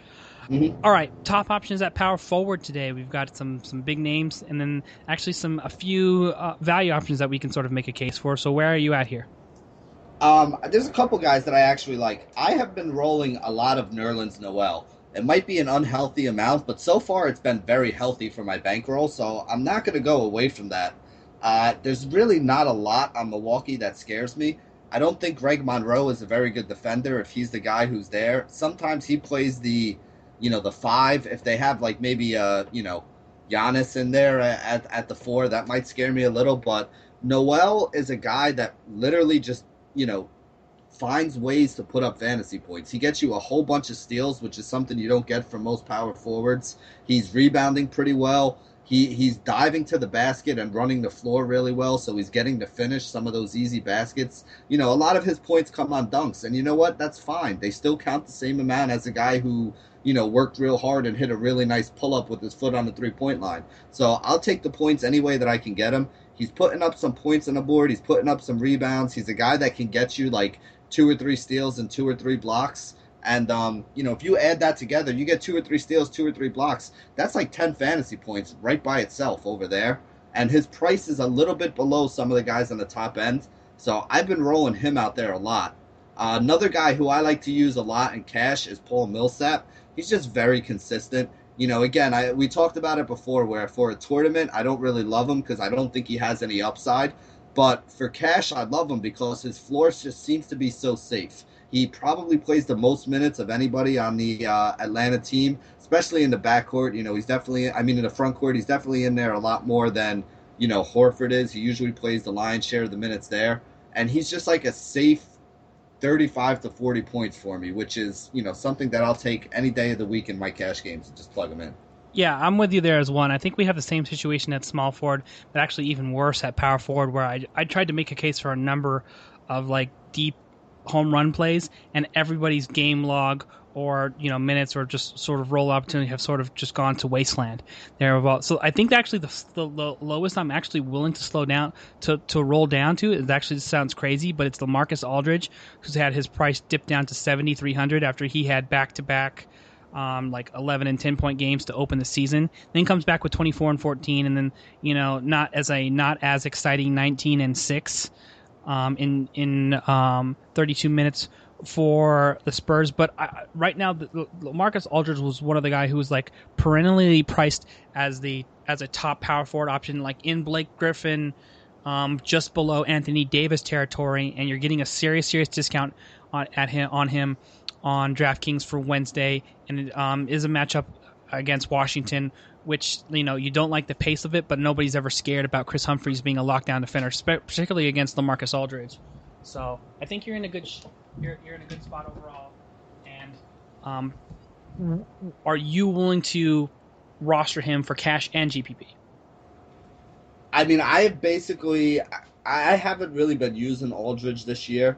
Mhm. All right, top options at power forward today. We've got some some big names, and then actually some a few uh, value options that we can sort of make a case for. So where are you at here? Um, there's a couple guys that I actually like. I have been rolling a lot of Nerlens Noel. It might be an unhealthy amount, but so far it's been very healthy for my bankroll, so I'm not going to go away from that. Uh, there's really not a lot on Milwaukee that scares me. I don't think Greg Monroe is a very good defender if he's the guy who's there. Sometimes he plays the, you know, the five. If they have like maybe a, you know, Giannis in there at at the four, that might scare me a little. But Noel is a guy that literally just you know finds ways to put up fantasy points. He gets you a whole bunch of steals, which is something you don't get from most power forwards. He's rebounding pretty well. He he's diving to the basket and running the floor really well, so he's getting to finish some of those easy baskets. You know, a lot of his points come on dunks, and you know what? That's fine. They still count the same amount as a guy who you know worked real hard and hit a really nice pull up with his foot on the three point line. So I'll take the points any way that I can get him. He's putting up some points on the board. He's putting up some rebounds. He's a guy that can get you like two or three steals and two or three blocks. And um, you know, if you add that together, you get two or three steals, two or three blocks. That's like ten fantasy points right by itself over there. And his price is a little bit below some of the guys on the top end. So I've been rolling him out there a lot. Uh, another guy who I like to use a lot in cash is Paul Millsap. He's just very consistent. You know, again, I we talked about it before where for a tournament, I don't really love him because I don't think he has any upside. But for cash, I love him because his floor just seems to be so safe. He probably plays the most minutes of anybody on the uh, Atlanta team. especially in the backcourt. You know, he's definitely. I mean, in the front court, he's definitely in there a lot more than you know Horford is. He usually plays the lion's share of the minutes there, and he's just like a safe 35 to 40 points for me, which is you know something that I'll take any day of the week in my cash games and just plug him in. Yeah, I'm with you there as one. I think we have the same situation at small forward, but actually even worse at power forward, where I, I tried to make a case for a number of like deep home run plays, and everybody's game log or you know minutes or just sort of roll opportunity have sort of just gone to wasteland there about so i think actually the, the, the, lowest i'm actually willing to slow down to, to roll down to it actually sounds crazy but it's LaMarcus Aldridge who's had his price dip down to 7300 after he had back-to-back um, like 11 and 10 point games to open the season then comes back with 24 and 14 and then you know not as a not as exciting 19 and 6 um, in in um, 32 minutes for the Spurs. But I, right now, the, the, Marcus Aldridge was one of the guy who was like perennially priced as the as a top power forward option, like in Blake Griffin, um, just below Anthony Davis territory, and you're getting a serious serious discount on at him on him on DraftKings for Wednesday, and it um, is a matchup against Washington. Which you know you don't like the pace of it, but nobody's ever scared about Kris Humphries being a lockdown defender, particularly against LaMarcus Aldridge. So I think you're in a good you're, you're in a good spot overall. And um, are you willing to roster him for cash and GPP? I mean, I basically I haven't really been using Aldridge this year,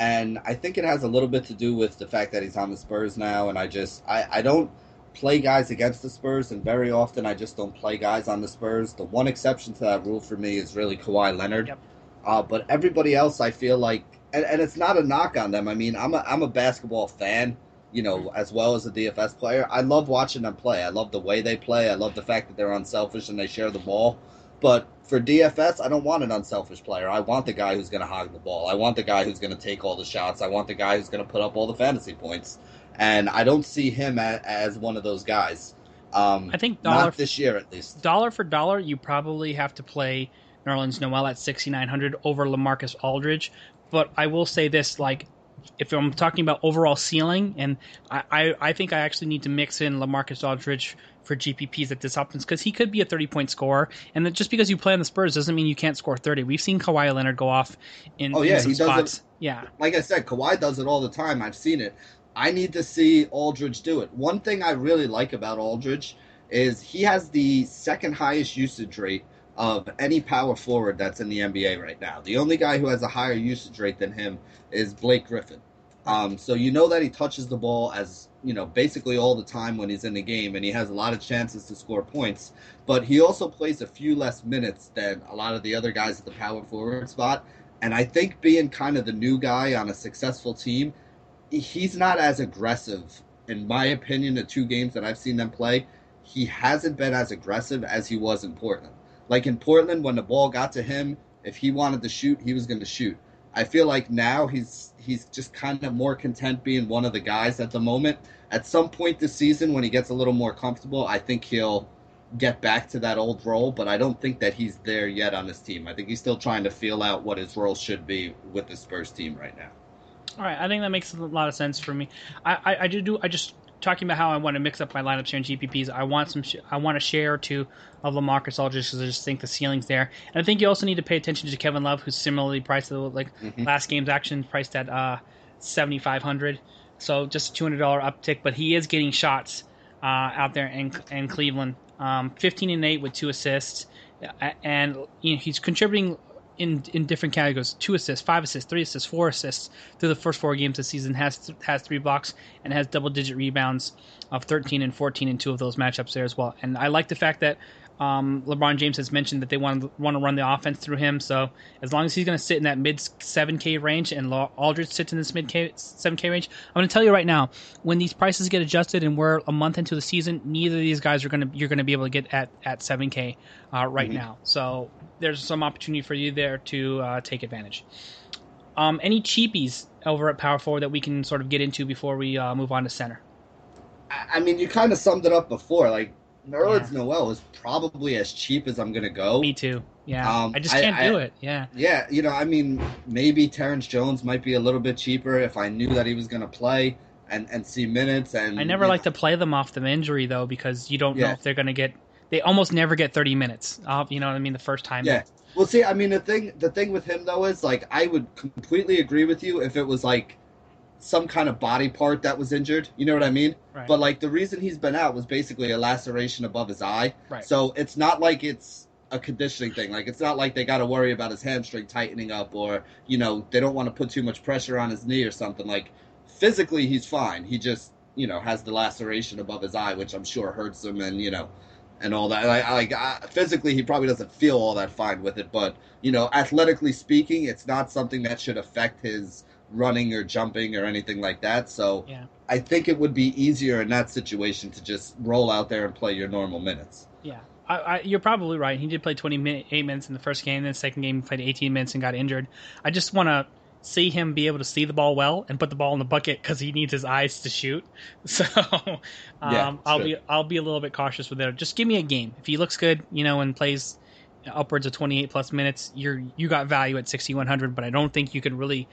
and I think it has a little bit to do with the fact that he's on the Spurs now, and I just I, I don't play guys against the Spurs, and very often I just don't play guys on the Spurs. The one exception to that rule for me is really Kawhi Leonard. Yep. Uh, but everybody else, I feel like and, and it's not a knock on them. I mean, I'm a I'm a basketball fan, you know, as well as a DFS player. I love watching them play. I love the way they play. I love the fact that they're unselfish and they share the ball. But for DFS, I don't want an unselfish player. I want the guy who's going to hog the ball. I want the guy who's going to take all the shots. I want the guy who's going to put up all the fantasy points. And I don't see him as, as one of those guys. Um, I think dollar not this year at least. Dollar for dollar, you probably have to play Nerlens Noel at 6,900 over Lamarcus Aldridge but I will say this: like, if I'm talking about overall ceiling, and I, I, I think I actually need to mix in Lamarcus Aldridge for GPPs at this options because he could be a 30 point scorer. And just because you play on the Spurs doesn't mean you can't score 30. We've seen Kawhi Leonard go off in, oh, yeah, in some he spots. It, yeah. Like I said, Kawhi does it all the time. I've seen it. I need to see Aldridge do it. One thing I really like about Aldridge is he has the second highest usage rate of any power forward that's in the NBA right now. The only guy who has a higher usage rate than him is Blake Griffin. Um, so you know that he touches the ball as you know basically all the time when he's in the game, and he has a lot of chances to score points. But he also plays a few less minutes than a lot of the other guys at the power forward spot. And I think being kind of the new guy on a successful team, he's not as aggressive, in my opinion. The two games that I've seen them play, he hasn't been as aggressive as he was in Portland. Like in Portland, when the ball got to him, if he wanted to shoot, he was going to shoot. I feel like now he's he's just kind of more content being one of the guys at the moment. At some point this season, when he gets a little more comfortable, I think he'll get back to that old role. But I don't think that he's there yet on this team. I think he's still trying to feel out what his role should be with the Spurs team right now. All right, I think that makes a lot of sense for me. I, I, I do I just talking about how I want to mix up my lineups here in GPPs, I want some. Sh- I want a share or two of Lamarcus Aldridge because I just think the ceiling's there. And I think you also need to pay attention to Kevin Love, who's similarly priced like mm-hmm. last game's action priced at uh, seventy five hundred. So just a two hundred dollar uptick, but he is getting shots uh, out there in in Cleveland. Um, Fifteen and eight with two assists, and you know, he's contributing in in different categories: two assists, five assists, three assists, four assists through the first four games this season. Has has three blocks and has double digit rebounds of 13 and 14 in two of those matchups there as well. And I like the fact that um, LeBron James has mentioned that they want to want to run the offense through him. So as long as he's going to sit in that mid 7K range and Aldridge sits in this mid 7K range, I'm going to tell you right now, when these prices get adjusted and we're a month into the season, neither of these guys are going to you're going to be able to get at at 7K uh, right mm-hmm. now. So there's some opportunity for you there to uh, take advantage. Um, any cheapies over at power forward that we can sort of get into before we uh, move on to center? I mean, you kind of summed it up before. Like Nerlens yeah. Noel is probably as cheap as I'm gonna go. Me too. Yeah, um, I just can't I, do I, it. Yeah. Yeah, you know, I mean, maybe Terrence Jones might be a little bit cheaper if I knew that he was gonna play. and and see minutes. And I never like know, to play them off the injury though because you don't know if they're going to get. They almost never get 30 minutes. Uh, you know what I mean? The first time. Yeah. Well, see, I mean, the thing the thing with him though is like I would completely agree with you if it was like some kind of body part that was injured. You know what I mean? Right. But like the reason he's been out was basically a laceration above his eye. Right. So it's not like it's a conditioning thing. Like it's not like they got to worry about his hamstring tightening up or you know they don't want to put too much pressure on his knee or something. Like physically he's fine. He just you know has the laceration above his eye, which I'm sure hurts him and you know and all that. Like, like physically, he probably doesn't feel all that fine with it, but you know, athletically speaking, it's not something that should affect his running or jumping or anything like that. So Yeah. I think it would be easier in that situation to just roll out there and play your normal minutes. Yeah, I, I, you're probably right. He did play 28 minutes in the first game. Then the second game, he played 18 minutes and got injured. I just want to see him be able to see the ball well and put the ball in the bucket because he needs his eyes to shoot. So um, Yeah, I'll sure. be I'll be a little bit cautious with it. Just give me a game. If he looks good, you know, and plays upwards of 28 plus minutes, you're you got value at 6100. But I don't think you can really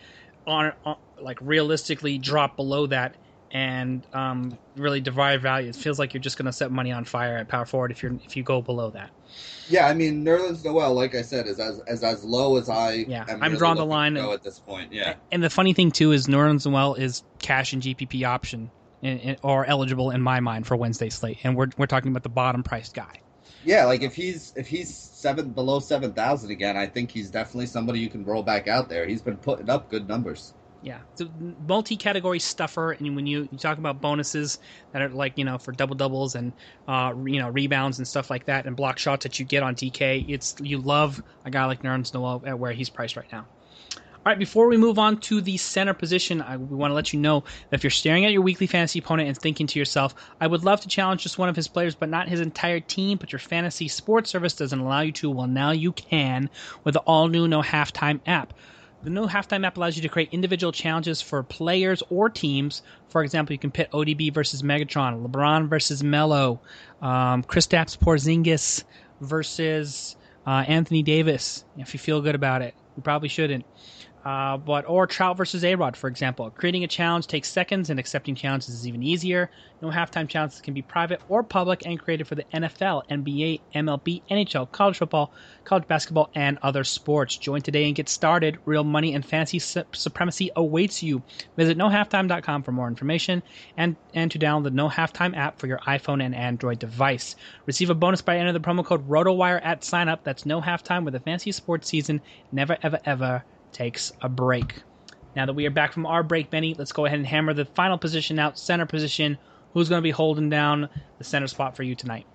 on, on like realistically drop below that and um, really derive value. It feels like you're just going to set money on fire at power forward if you're if you go below that. Yeah, I mean, Nerlens Noel, like I said, is as as, as low as I Yeah, am I'm really drawing the line at this point. Yeah, And the funny thing too is Nerlens Noel is cash and GPP option in, in, or eligible in my mind for Wednesday slate, and we're we're talking about the bottom priced guy. Yeah. Like if he's if he's seven below seven thousand again, I think he's definitely somebody you can roll back out there. He's been putting up good numbers. Yeah, it's a multi-category stuffer, and when you, you talk about bonuses that are like you know for double doubles and uh, you know rebounds and stuff like that, and block shots that you get on DK, it's you love a guy like Nerlens Noel at where he's priced right now. All right, before we move on to the center position, I, we want to let you know that if you're staring at your weekly fantasy opponent and thinking to yourself, I would love to challenge just one of his players, but not his entire team, but your fantasy sports service doesn't allow you to, well, now you can with the all new No Halftime app. The No Halftime app allows you to create individual challenges for players or teams. For example, you can pit ODB versus Megatron, LeBron versus Melo, um, Kristaps Porzingis versus uh, Anthony Davis. If you feel good about it, you probably shouldn't. Uh, but or Trout versus A Rod, for example. Creating a challenge takes seconds, and accepting challenges is even easier. No halftime challenges can be private or public, and created for the NFL, NBA, MLB, NHL, college football, college basketball, and other sports. Join today and get started. Real money and su- supremacy awaits you. Visit nohalftime.com for more information and and to download the No Halftime app for your iPhone and Android device. Receive a bonus by entering the promo code RotoWire at sign up. That's No Halftime with the fantasy sports season. Never ever ever takes a break. Now that we are back from our break, Benny, let's go ahead and hammer the final position out, center position. Who's going to be holding down the center spot for you tonight?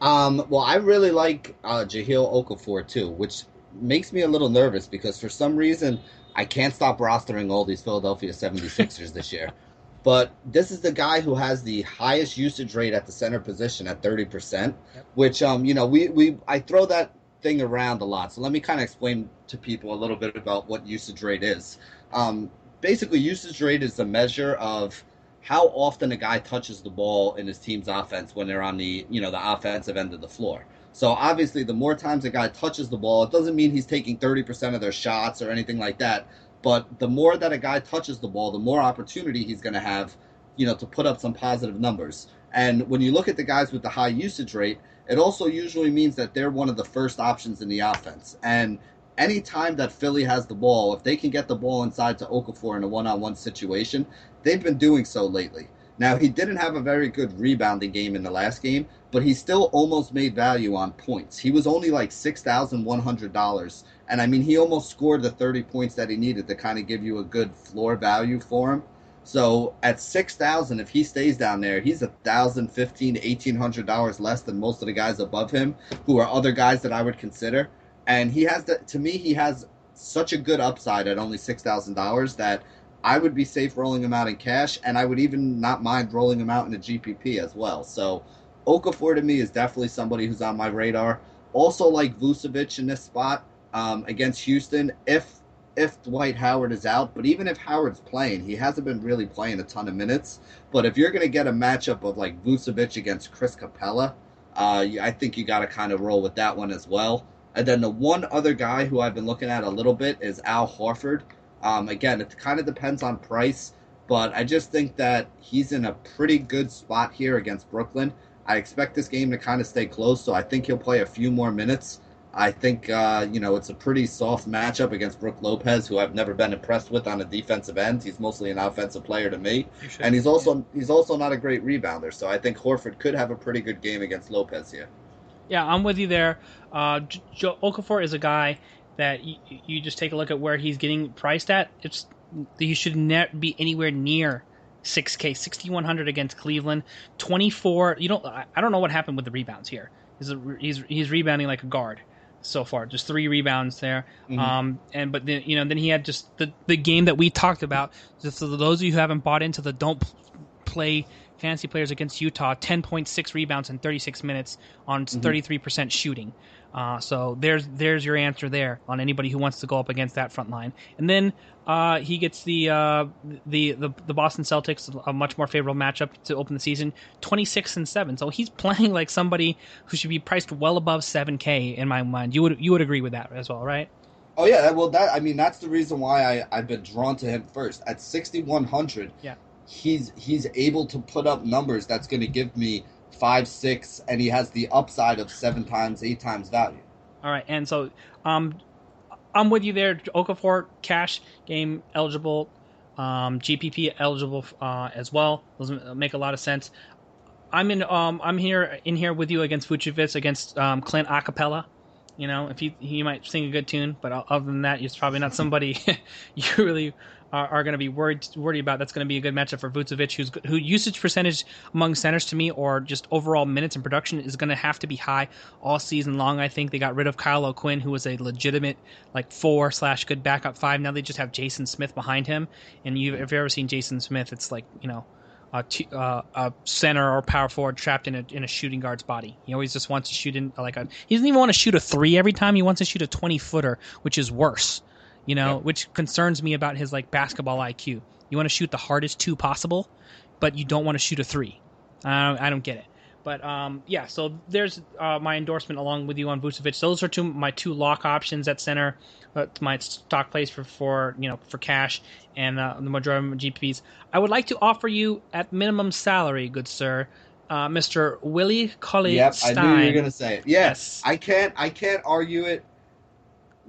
Um, well, I really like uh, Jahlil Okafor too, which makes me a little nervous because for some reason I can't stop rostering all these Philadelphia 76ers this year. But this is the guy who has the highest usage rate at the center position at 30%, which um, you know, we we I throw that thing around a lot. So let me kind of explain to people a little bit about what usage rate is. Um, basically, usage rate is a measure of how often a guy touches the ball in his team's offense when they're on the you know the offensive end of the floor. So obviously, the more times a guy touches the ball, it doesn't mean he's taking 30% of their shots or anything like that. But the more that a guy touches the ball, the more opportunity he's going to have, you know, to put up some positive numbers. And when you look at the guys with the high usage rate, it also usually means that they're one of the first options in the offense. And anytime that Philly has the ball, if they can get the ball inside to Okafor in a one-on-one situation, they've been doing so lately. Now he didn't have a very good rebounding game in the last game, but he still almost made value on points. He was only like six thousand one hundred dollars, and I mean he almost scored the thirty points that he needed to kind of give you a good floor value for him. So at six thousand, if he stays down there, he's a thousand, fifteen, eighteen hundred dollars less than most of the guys above him, who are other guys that I would consider. And he has the to me, he has such a good upside at only six thousand dollars that I would be safe rolling him out in cash, and I would even not mind rolling him out in a GPP as well. So Okafor to me is definitely somebody who's on my radar. Also like Vucevic in this spot um, against Houston, if if Dwight Howard is out, but even if Howard's playing, he hasn't been really playing a ton of minutes. But if you're going to get a matchup of like Vucevic against Chris Capela, uh, I think you got to kind of roll with that one as well. And then the one other guy who I've been looking at a little bit is Al Horford. Um, again, it kind of depends on price, but I just think that he's in a pretty good spot here against Brooklyn. I expect this game to kind of stay close, so I think he'll play a few more minutes. I think uh, you know it's a pretty soft matchup against Brook Lopez, who I've never been impressed with on a defensive end. He's mostly an offensive player to me, and he's also he's also not a great rebounder. So I think Horford could have a pretty good game against Lopez here. Yeah, I'm with you there. Uh, Joe Okafor is a guy that you, you just take a look at where he's getting priced at. It's you should not be anywhere near 6K, 6100 against Cleveland, 24. You don't. I don't know what happened with the rebounds here. He's a, he's he's rebounding like a guard so far. Just three rebounds there. Mm-hmm. Um, and but then you know then he had just the the game that we talked about. Just for those of you who haven't bought into the don't play fantasy players against Utah, 10.6 rebounds in 36 minutes on mm-hmm. 33% shooting. Uh, so there's there's your answer there on anybody who wants to go up against that front line. And then uh, he gets the, uh, the the the Boston Celtics a much more favorable matchup to open the season, 26 and seven. So he's playing like somebody who should be priced well above 7K in my mind. You would you would agree with that as well, right? Oh yeah, well that I mean that's the reason why I I've been drawn to him first at 6100. Yeah, he's he's able to put up numbers that's going to give me five, six, and he has the upside of seven times, eight times value. All right, and so um, I'm with you there. Okafor cash game eligible, um, GPP eligible uh, as well. Doesn't make a lot of sense. I'm in. Um, I'm here in here with you against Vucevic against um, Clint Acapella. You know, if he he might sing a good tune, but other than that, he's probably not somebody you really are, are going to be worried worried about. That's going to be a good matchup for Vucevic, who's who usage percentage among centers to me, or just overall minutes in production is going to have to be high all season long. I think they got rid of Kyle O'Quinn, who was a legitimate like four slash good backup five. Now they just have Jason Smith behind him, and you if you've ever seen Jason Smith, it's like you know. A, t- uh, a center or power forward trapped in a in a shooting guard's body. He always just wants to shoot in like a. He doesn't even want to shoot a three every time. He wants to shoot a twenty footer, which is worse you know, yep. which concerns me about his like basketball IQ. You want to shoot the hardest two possible, but you don't want to shoot a three. I don't, I don't get it. But um, yeah, so there's uh, my endorsement along with you on Vucevic. Those are two my two lock options at center. Uh, my stock plays for for you know for cash and uh, the majority of my GPPs. I would like to offer you at minimum salary, good sir, uh, Mr. Willie Cauley Yep, I knew you were gonna say it. Yes, yes, I can't I can't argue it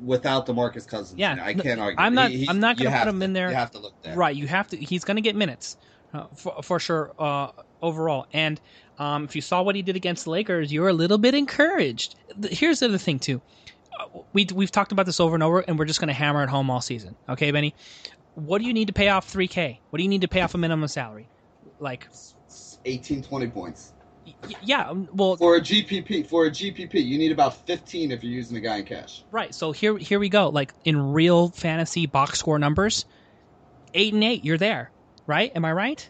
without the Demarcus Cousins. Yeah, I can't argue. I'm not. I'm not going to put him to, in there. You have to look there. Right. You have to. He's going to get minutes uh, for, for sure uh, overall. And um, if you saw what he did against the Lakers, you're a little bit encouraged. Here's the other thing too. Uh, we we've talked about this over and over, and we're just going to hammer it home all season. Okay, Benny. What do you need to pay off 3K? What do you need to pay off a minimum salary? Like 18, 20 points yeah, um, well, for a GPP, for a GPP, you need about 15 if you're using the guy in cash. Right. So here, here we go. Like in real fantasy box score numbers, eight and eight, you're there. Right? Am I right?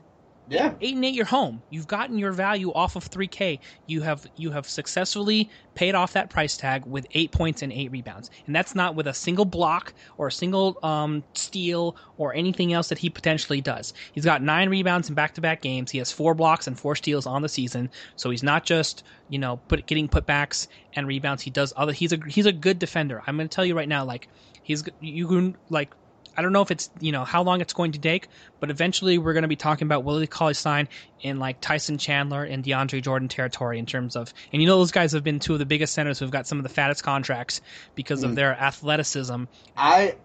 Yeah. Eight and eight, you're home. You've gotten your value off of 3K. You have you have successfully paid off that price tag with eight points and eight rebounds, and that's not with a single block or a single um, steal or anything else that he potentially does. He's got nine rebounds in back-to-back games. He has four blocks and four steals on the season, so he's not just you know put, getting putbacks and rebounds. He does other. He's a he's a good defender. I'm going to tell you right now, like he's you can like I don't know if it's you know how long it's going to take, but eventually we're going to be talking about Willie Cauley Stein in like Tyson Chandler and DeAndre Jordan territory in terms of, and you know those guys have been two of the biggest centers who've got some of the fattest contracts because mm. of their athleticism. I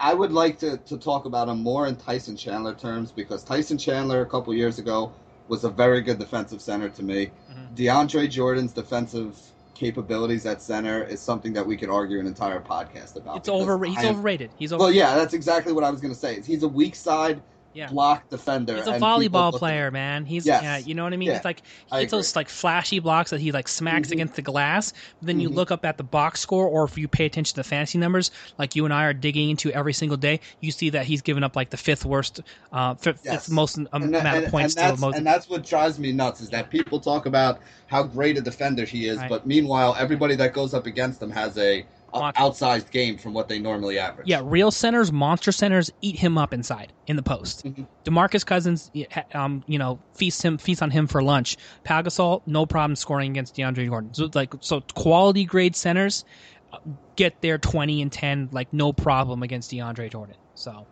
I would like to, to talk about him more in Tyson Chandler terms because Tyson Chandler a couple years ago was a very good defensive center to me. Mm-hmm. DeAndre Jordan's defensive capabilities at center is something that we could argue an entire podcast about. It's over. He's overrated. He's overrated. Well, yeah, that's exactly what I was going to say. He's a weak side yeah. block defender. He's a volleyball player, man. He's yes. yeah, you know what I mean. Yeah. It's like he gets those like flashy blocks that he like smacks mm-hmm. against the glass. But then mm-hmm. you look up at the box score, or if you pay attention to the fantasy numbers, like you and I are digging into every single day, you see that he's given up like the fifth worst, uh, fifth, yes. fifth most um, and, amount of points. And that's, and that's what drives me nuts is that people talk about how great a defender he is, right. but meanwhile, everybody that goes up against him has a outsized game from what they normally average. Yeah, real centers, monster centers eat him up inside in the post. Mm-hmm. Demarcus Cousins, um, you know, feast him, feast on him for lunch. Pau Gasol, no problem scoring against DeAndre Jordan. So like, so quality grade centers uh, get their twenty and ten like no problem against DeAndre Jordan. So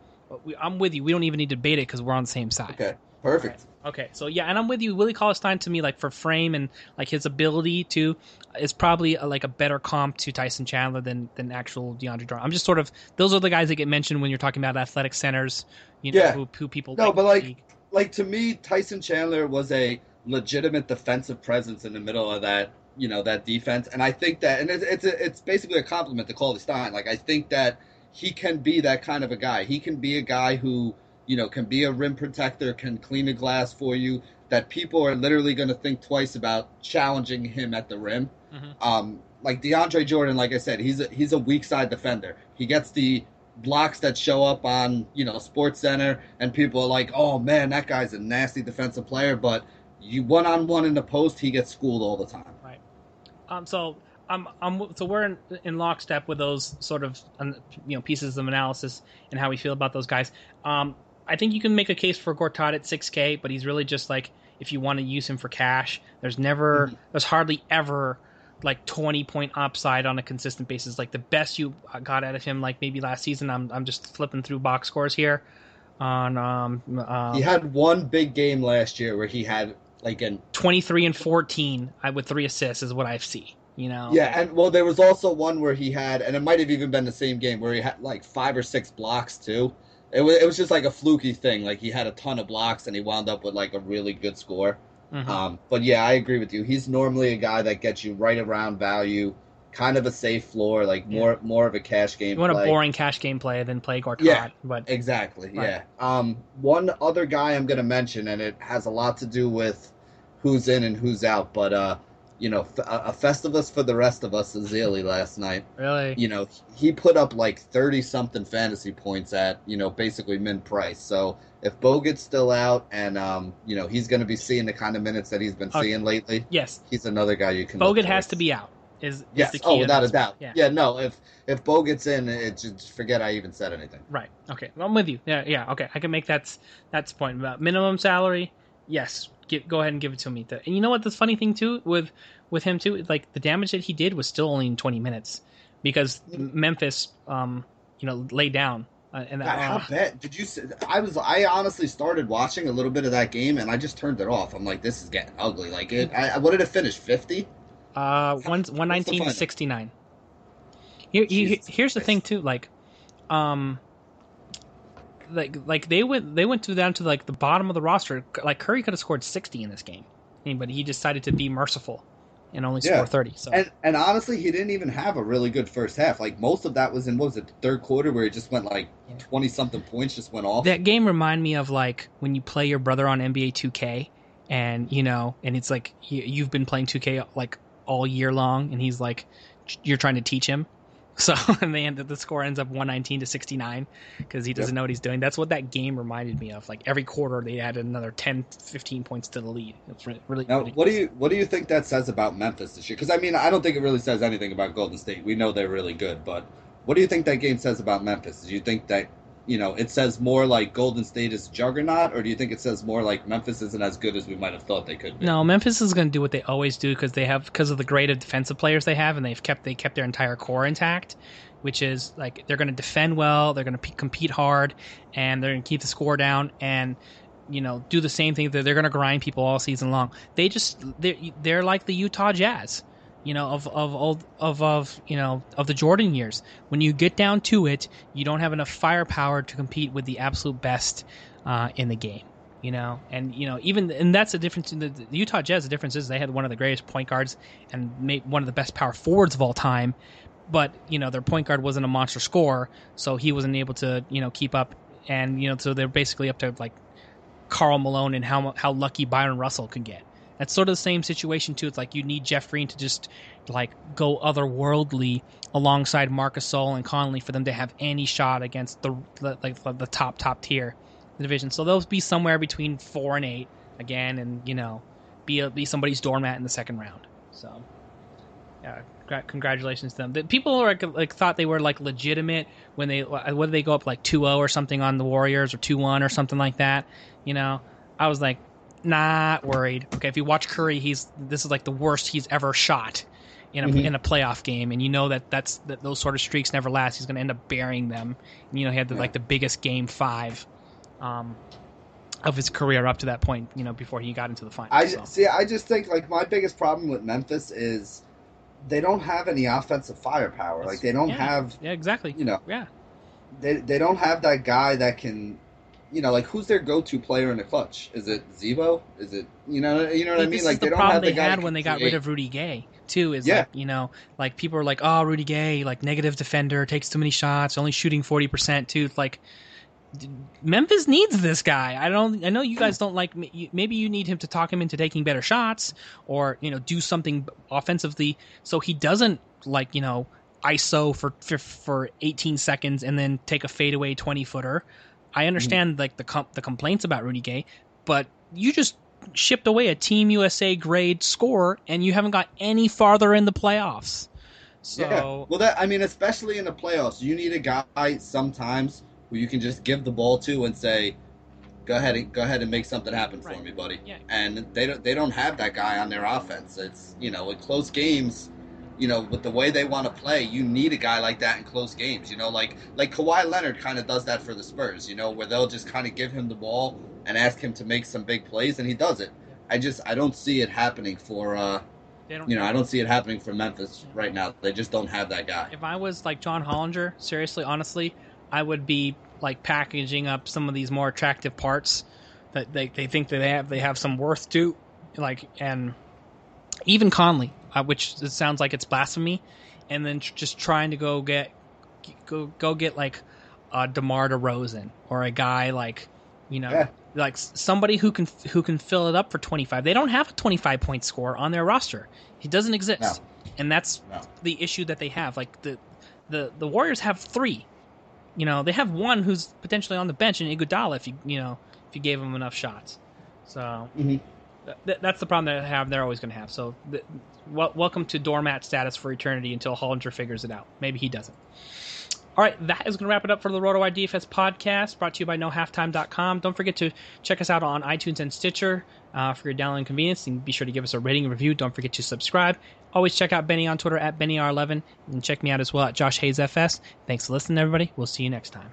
we, I'm with you. We don't even need to debate it because we're on the same side. Okay, perfect. Okay, so yeah, and I'm with you. Willie Cauley Stein to me, like for frame and like his ability to, is probably a, like a better comp to Tyson Chandler than than actual DeAndre Jordan. I'm just sort of those are the guys that get mentioned when you're talking about athletic centers. You know, Yeah. who, who people No, like but like, like to me, Tyson Chandler was a legitimate defensive presence in the middle of that, you know, that defense, and I think that, and it's it's, a, it's basically a compliment to Cauley Stein. Like, I think that he can be that kind of a guy. He can be a guy who, you know, can be a rim protector, can clean a glass for you. That people are literally going to think twice about challenging him at the rim. Mhm. Um, like DeAndre Jordan, like I said, he's a, he's a weak side defender. He gets the blocks that show up on you know Sports Center, and people are like, "Oh man, that guy's a nasty defensive player." But you one on one in the post, he gets schooled all the time. Right. Um, so I'm, I'm, so we're in, in lockstep with those sort of, you know, pieces of analysis and how we feel about those guys. Um, I think you can make a case for Gortat at 6K, but he's really just like if you want to use him for cash. There's never, there's hardly ever like 20 point upside on a consistent basis. Like the best you got out of him, like maybe last season. I'm, I'm just flipping through box scores here. On um, um He had one big game last year where he had like an 23 and 14 I, with three assists is what I see. You know, yeah, and well, there was also one where he had, and it might have even been the same game where he had like five or six blocks too. It was it was just like a fluky thing. Like he had a ton of blocks and he wound up with like a really good score. Mhm. Um, but yeah, I agree with you. He's normally a guy that gets you right around value, kind of a safe floor, like more more of a cash game. you want play. a boring cash game play than play Gortat, Yeah. but Exactly. Right. Yeah. Um, one other guy I'm going to mention, and it has a lot to do with who's in and who's out. But uh, you know, a Festivus for the rest of us, Ezeli last night. really, You know, he put up like thirty something fantasy points at you know basically min price. So if Bogut's still out, and um, you know he's going to be seeing the kind of minutes that he's been Okay. seeing lately, yes, he's another guy you can. Bogut has to be out. Is, is Yes. the key Oh, without a doubt. Yeah. Yeah. No. If if Bogut's in, it just forget I even said anything. Right. Okay. I'm with you. Yeah. Yeah. Okay. I can make that's that's point about minimum salary. Yes. Get, go ahead and give it to me. And you know what? The funny thing too with with him too, like the damage that he did was still only in 20 minutes because Memphis, um, you know, laid down. Uh, and how uh, bad did you? I was. I honestly started watching a little bit of that game, and I just turned it off. I'm like, this is getting ugly. Like, it, I, what did it finish? Fifty? Uh, one one nineteen to sixty nine. Here, Jesus here's the thing too, like, um, like like they went they went to down to like the bottom of the roster. Like Curry could have scored sixty in this game, but he decided to be merciful and only Yeah. score thirty. So And and honestly, he didn't even have a really good first half. Like most of that was in what was it, the third quarter, where he just went like Yeah. twenty something points, just went off. that game reminded me of like when you play your brother on NBA two K, and you know, and it's like you, you've been playing two K like all year long, and he's like, you're trying to teach him. So and they end the score ends up 119 to 69 because he doesn't know what he's doing. That's what that game reminded me of. Like every quarter they added another 10, 15 points to the lead. It's re- really. Now, really what do you what do you think that says about Memphis this year? Because I mean, I don't think it really says anything about Golden State. We know they're really good, but what do you think that game says about Memphis? Do you think that you know it says more like Golden State is juggernaut, or do you think it says more like Memphis isn't as good as we might have thought they could be? No, Memphis is going to do what they always do because they have because of the grade of defensive players they have, and they've kept they kept their entire core intact, which is like they're going to defend well, they're going to p- compete hard, and they're going to keep the score down, and you know do the same thing that they're going to grind people all season long. They just they're they're like the Utah Jazz, you know of of old of of you know of the Jordan years. When you get down to it, you don't have enough firepower to compete with the absolute best uh, in the game you know, and you know, even and that's the difference in the, the Utah Jazz. The difference is they had one of the greatest point guards and made one of the best power forwards of all time, but you know, their point guard wasn't a monster scorer, so he wasn't able to you know keep up, and you know, so they're basically up to like Karl Malone and how how lucky Bryon Russell could get. That's sort of the same situation too. It's like you need Jeff Green to just like go otherworldly alongside Marc Gasol and Conley for them to have any shot against the the- like the, the top top tier division. So they'll be somewhere between four and eight again, and you know, be a, be somebody's doormat in the second round. So, yeah, congratulations to them. The people are like, thought they were like legitimate when they did they go up like 2-0 or something on the Warriors or two one or something like that. You know, I was like, not worried. Okay, if you watch Curry, he's this is like the worst he's ever shot in a Mhm. in a playoff game, and you know that that's that those sort of streaks never last. He's going to end up burying them. And, you know, he had the, Yeah. like the biggest game five um, of his career up to that point. You know, before he got into the finals. I so. see. I just think like my biggest problem with Memphis is they don't have any offensive firepower. Like they don't Yeah. have, Yeah, exactly. you know, Yeah, they they don't have that guy that can, you know, like who's their go-to player in the clutch? Is it Z-Bo? Is it you know you know what I, mean? Like is they the don't problem have the they had when they got rid of Rudy Gay too. Is Yeah. like you know, like people are like, oh, Rudy Gay, like negative defender, takes too many shots, only shooting forty percent too. Like Memphis needs this guy. I don't. I know you guys don't like. Maybe you need him to talk him into taking better shots, or you know, do something offensively so he doesn't like you know ISO for for, for eighteen seconds and then take a fadeaway twenty footer. I mm-hmm. understand like the com- the complaints about Rudy Gay, but you just shipped away a Team USA grade score, and you haven't got any farther in the playoffs. So Yeah. Well, that I mean, especially in the playoffs, you need a guy sometimes who you can just give the ball to and say, "Go ahead and go ahead and make something happen for me, buddy." Yeah. And they don't they don't have that guy on their offense. It's you know in close games, you know with the way they want to play, you need a guy like that in close games. You know, like like Kawhi Leonard kind of does that for the Spurs. You know, where they'll just kind of give him the ball and ask him to make some big plays, and he does it. I just I don't see it happening for. uh you know, I don't see it happening for Memphis right now. They just don't have that guy. if I was like John Hollinger, seriously, honestly, I would be like packaging up some of these more attractive parts that they, they think that they have they have some worth to, like and even Conley, which it sounds like it's blasphemy, and then just trying to go get go go get like a Demar Derozan or a guy like you know Yeah. like somebody who can who can fill it up for 25 they don't have a 25 point score on their roster he doesn't exist No. and that's No. the issue that they have like the the the warriors have three you know they have one who's potentially on the bench in Iguodala if you you know if you gave him enough shots so Mhm. Th- that's the problem that they have they're always going to have so th- wel- welcome to doormat status for eternity until Hollinger figures it out maybe he doesn't all right, that is going to wrap it up for the RotoWire DFS podcast, brought to you by NoHalftime.com. Don't forget to check us out on iTunes and Stitcher uh, for your downloading convenience. And be sure to give us a rating and review. Don't forget to subscribe. Always check out Benny on Twitter at BennyR11 and check me out as well at Josh Hayes FS. Thanks for listening, everybody. We'll see you next time.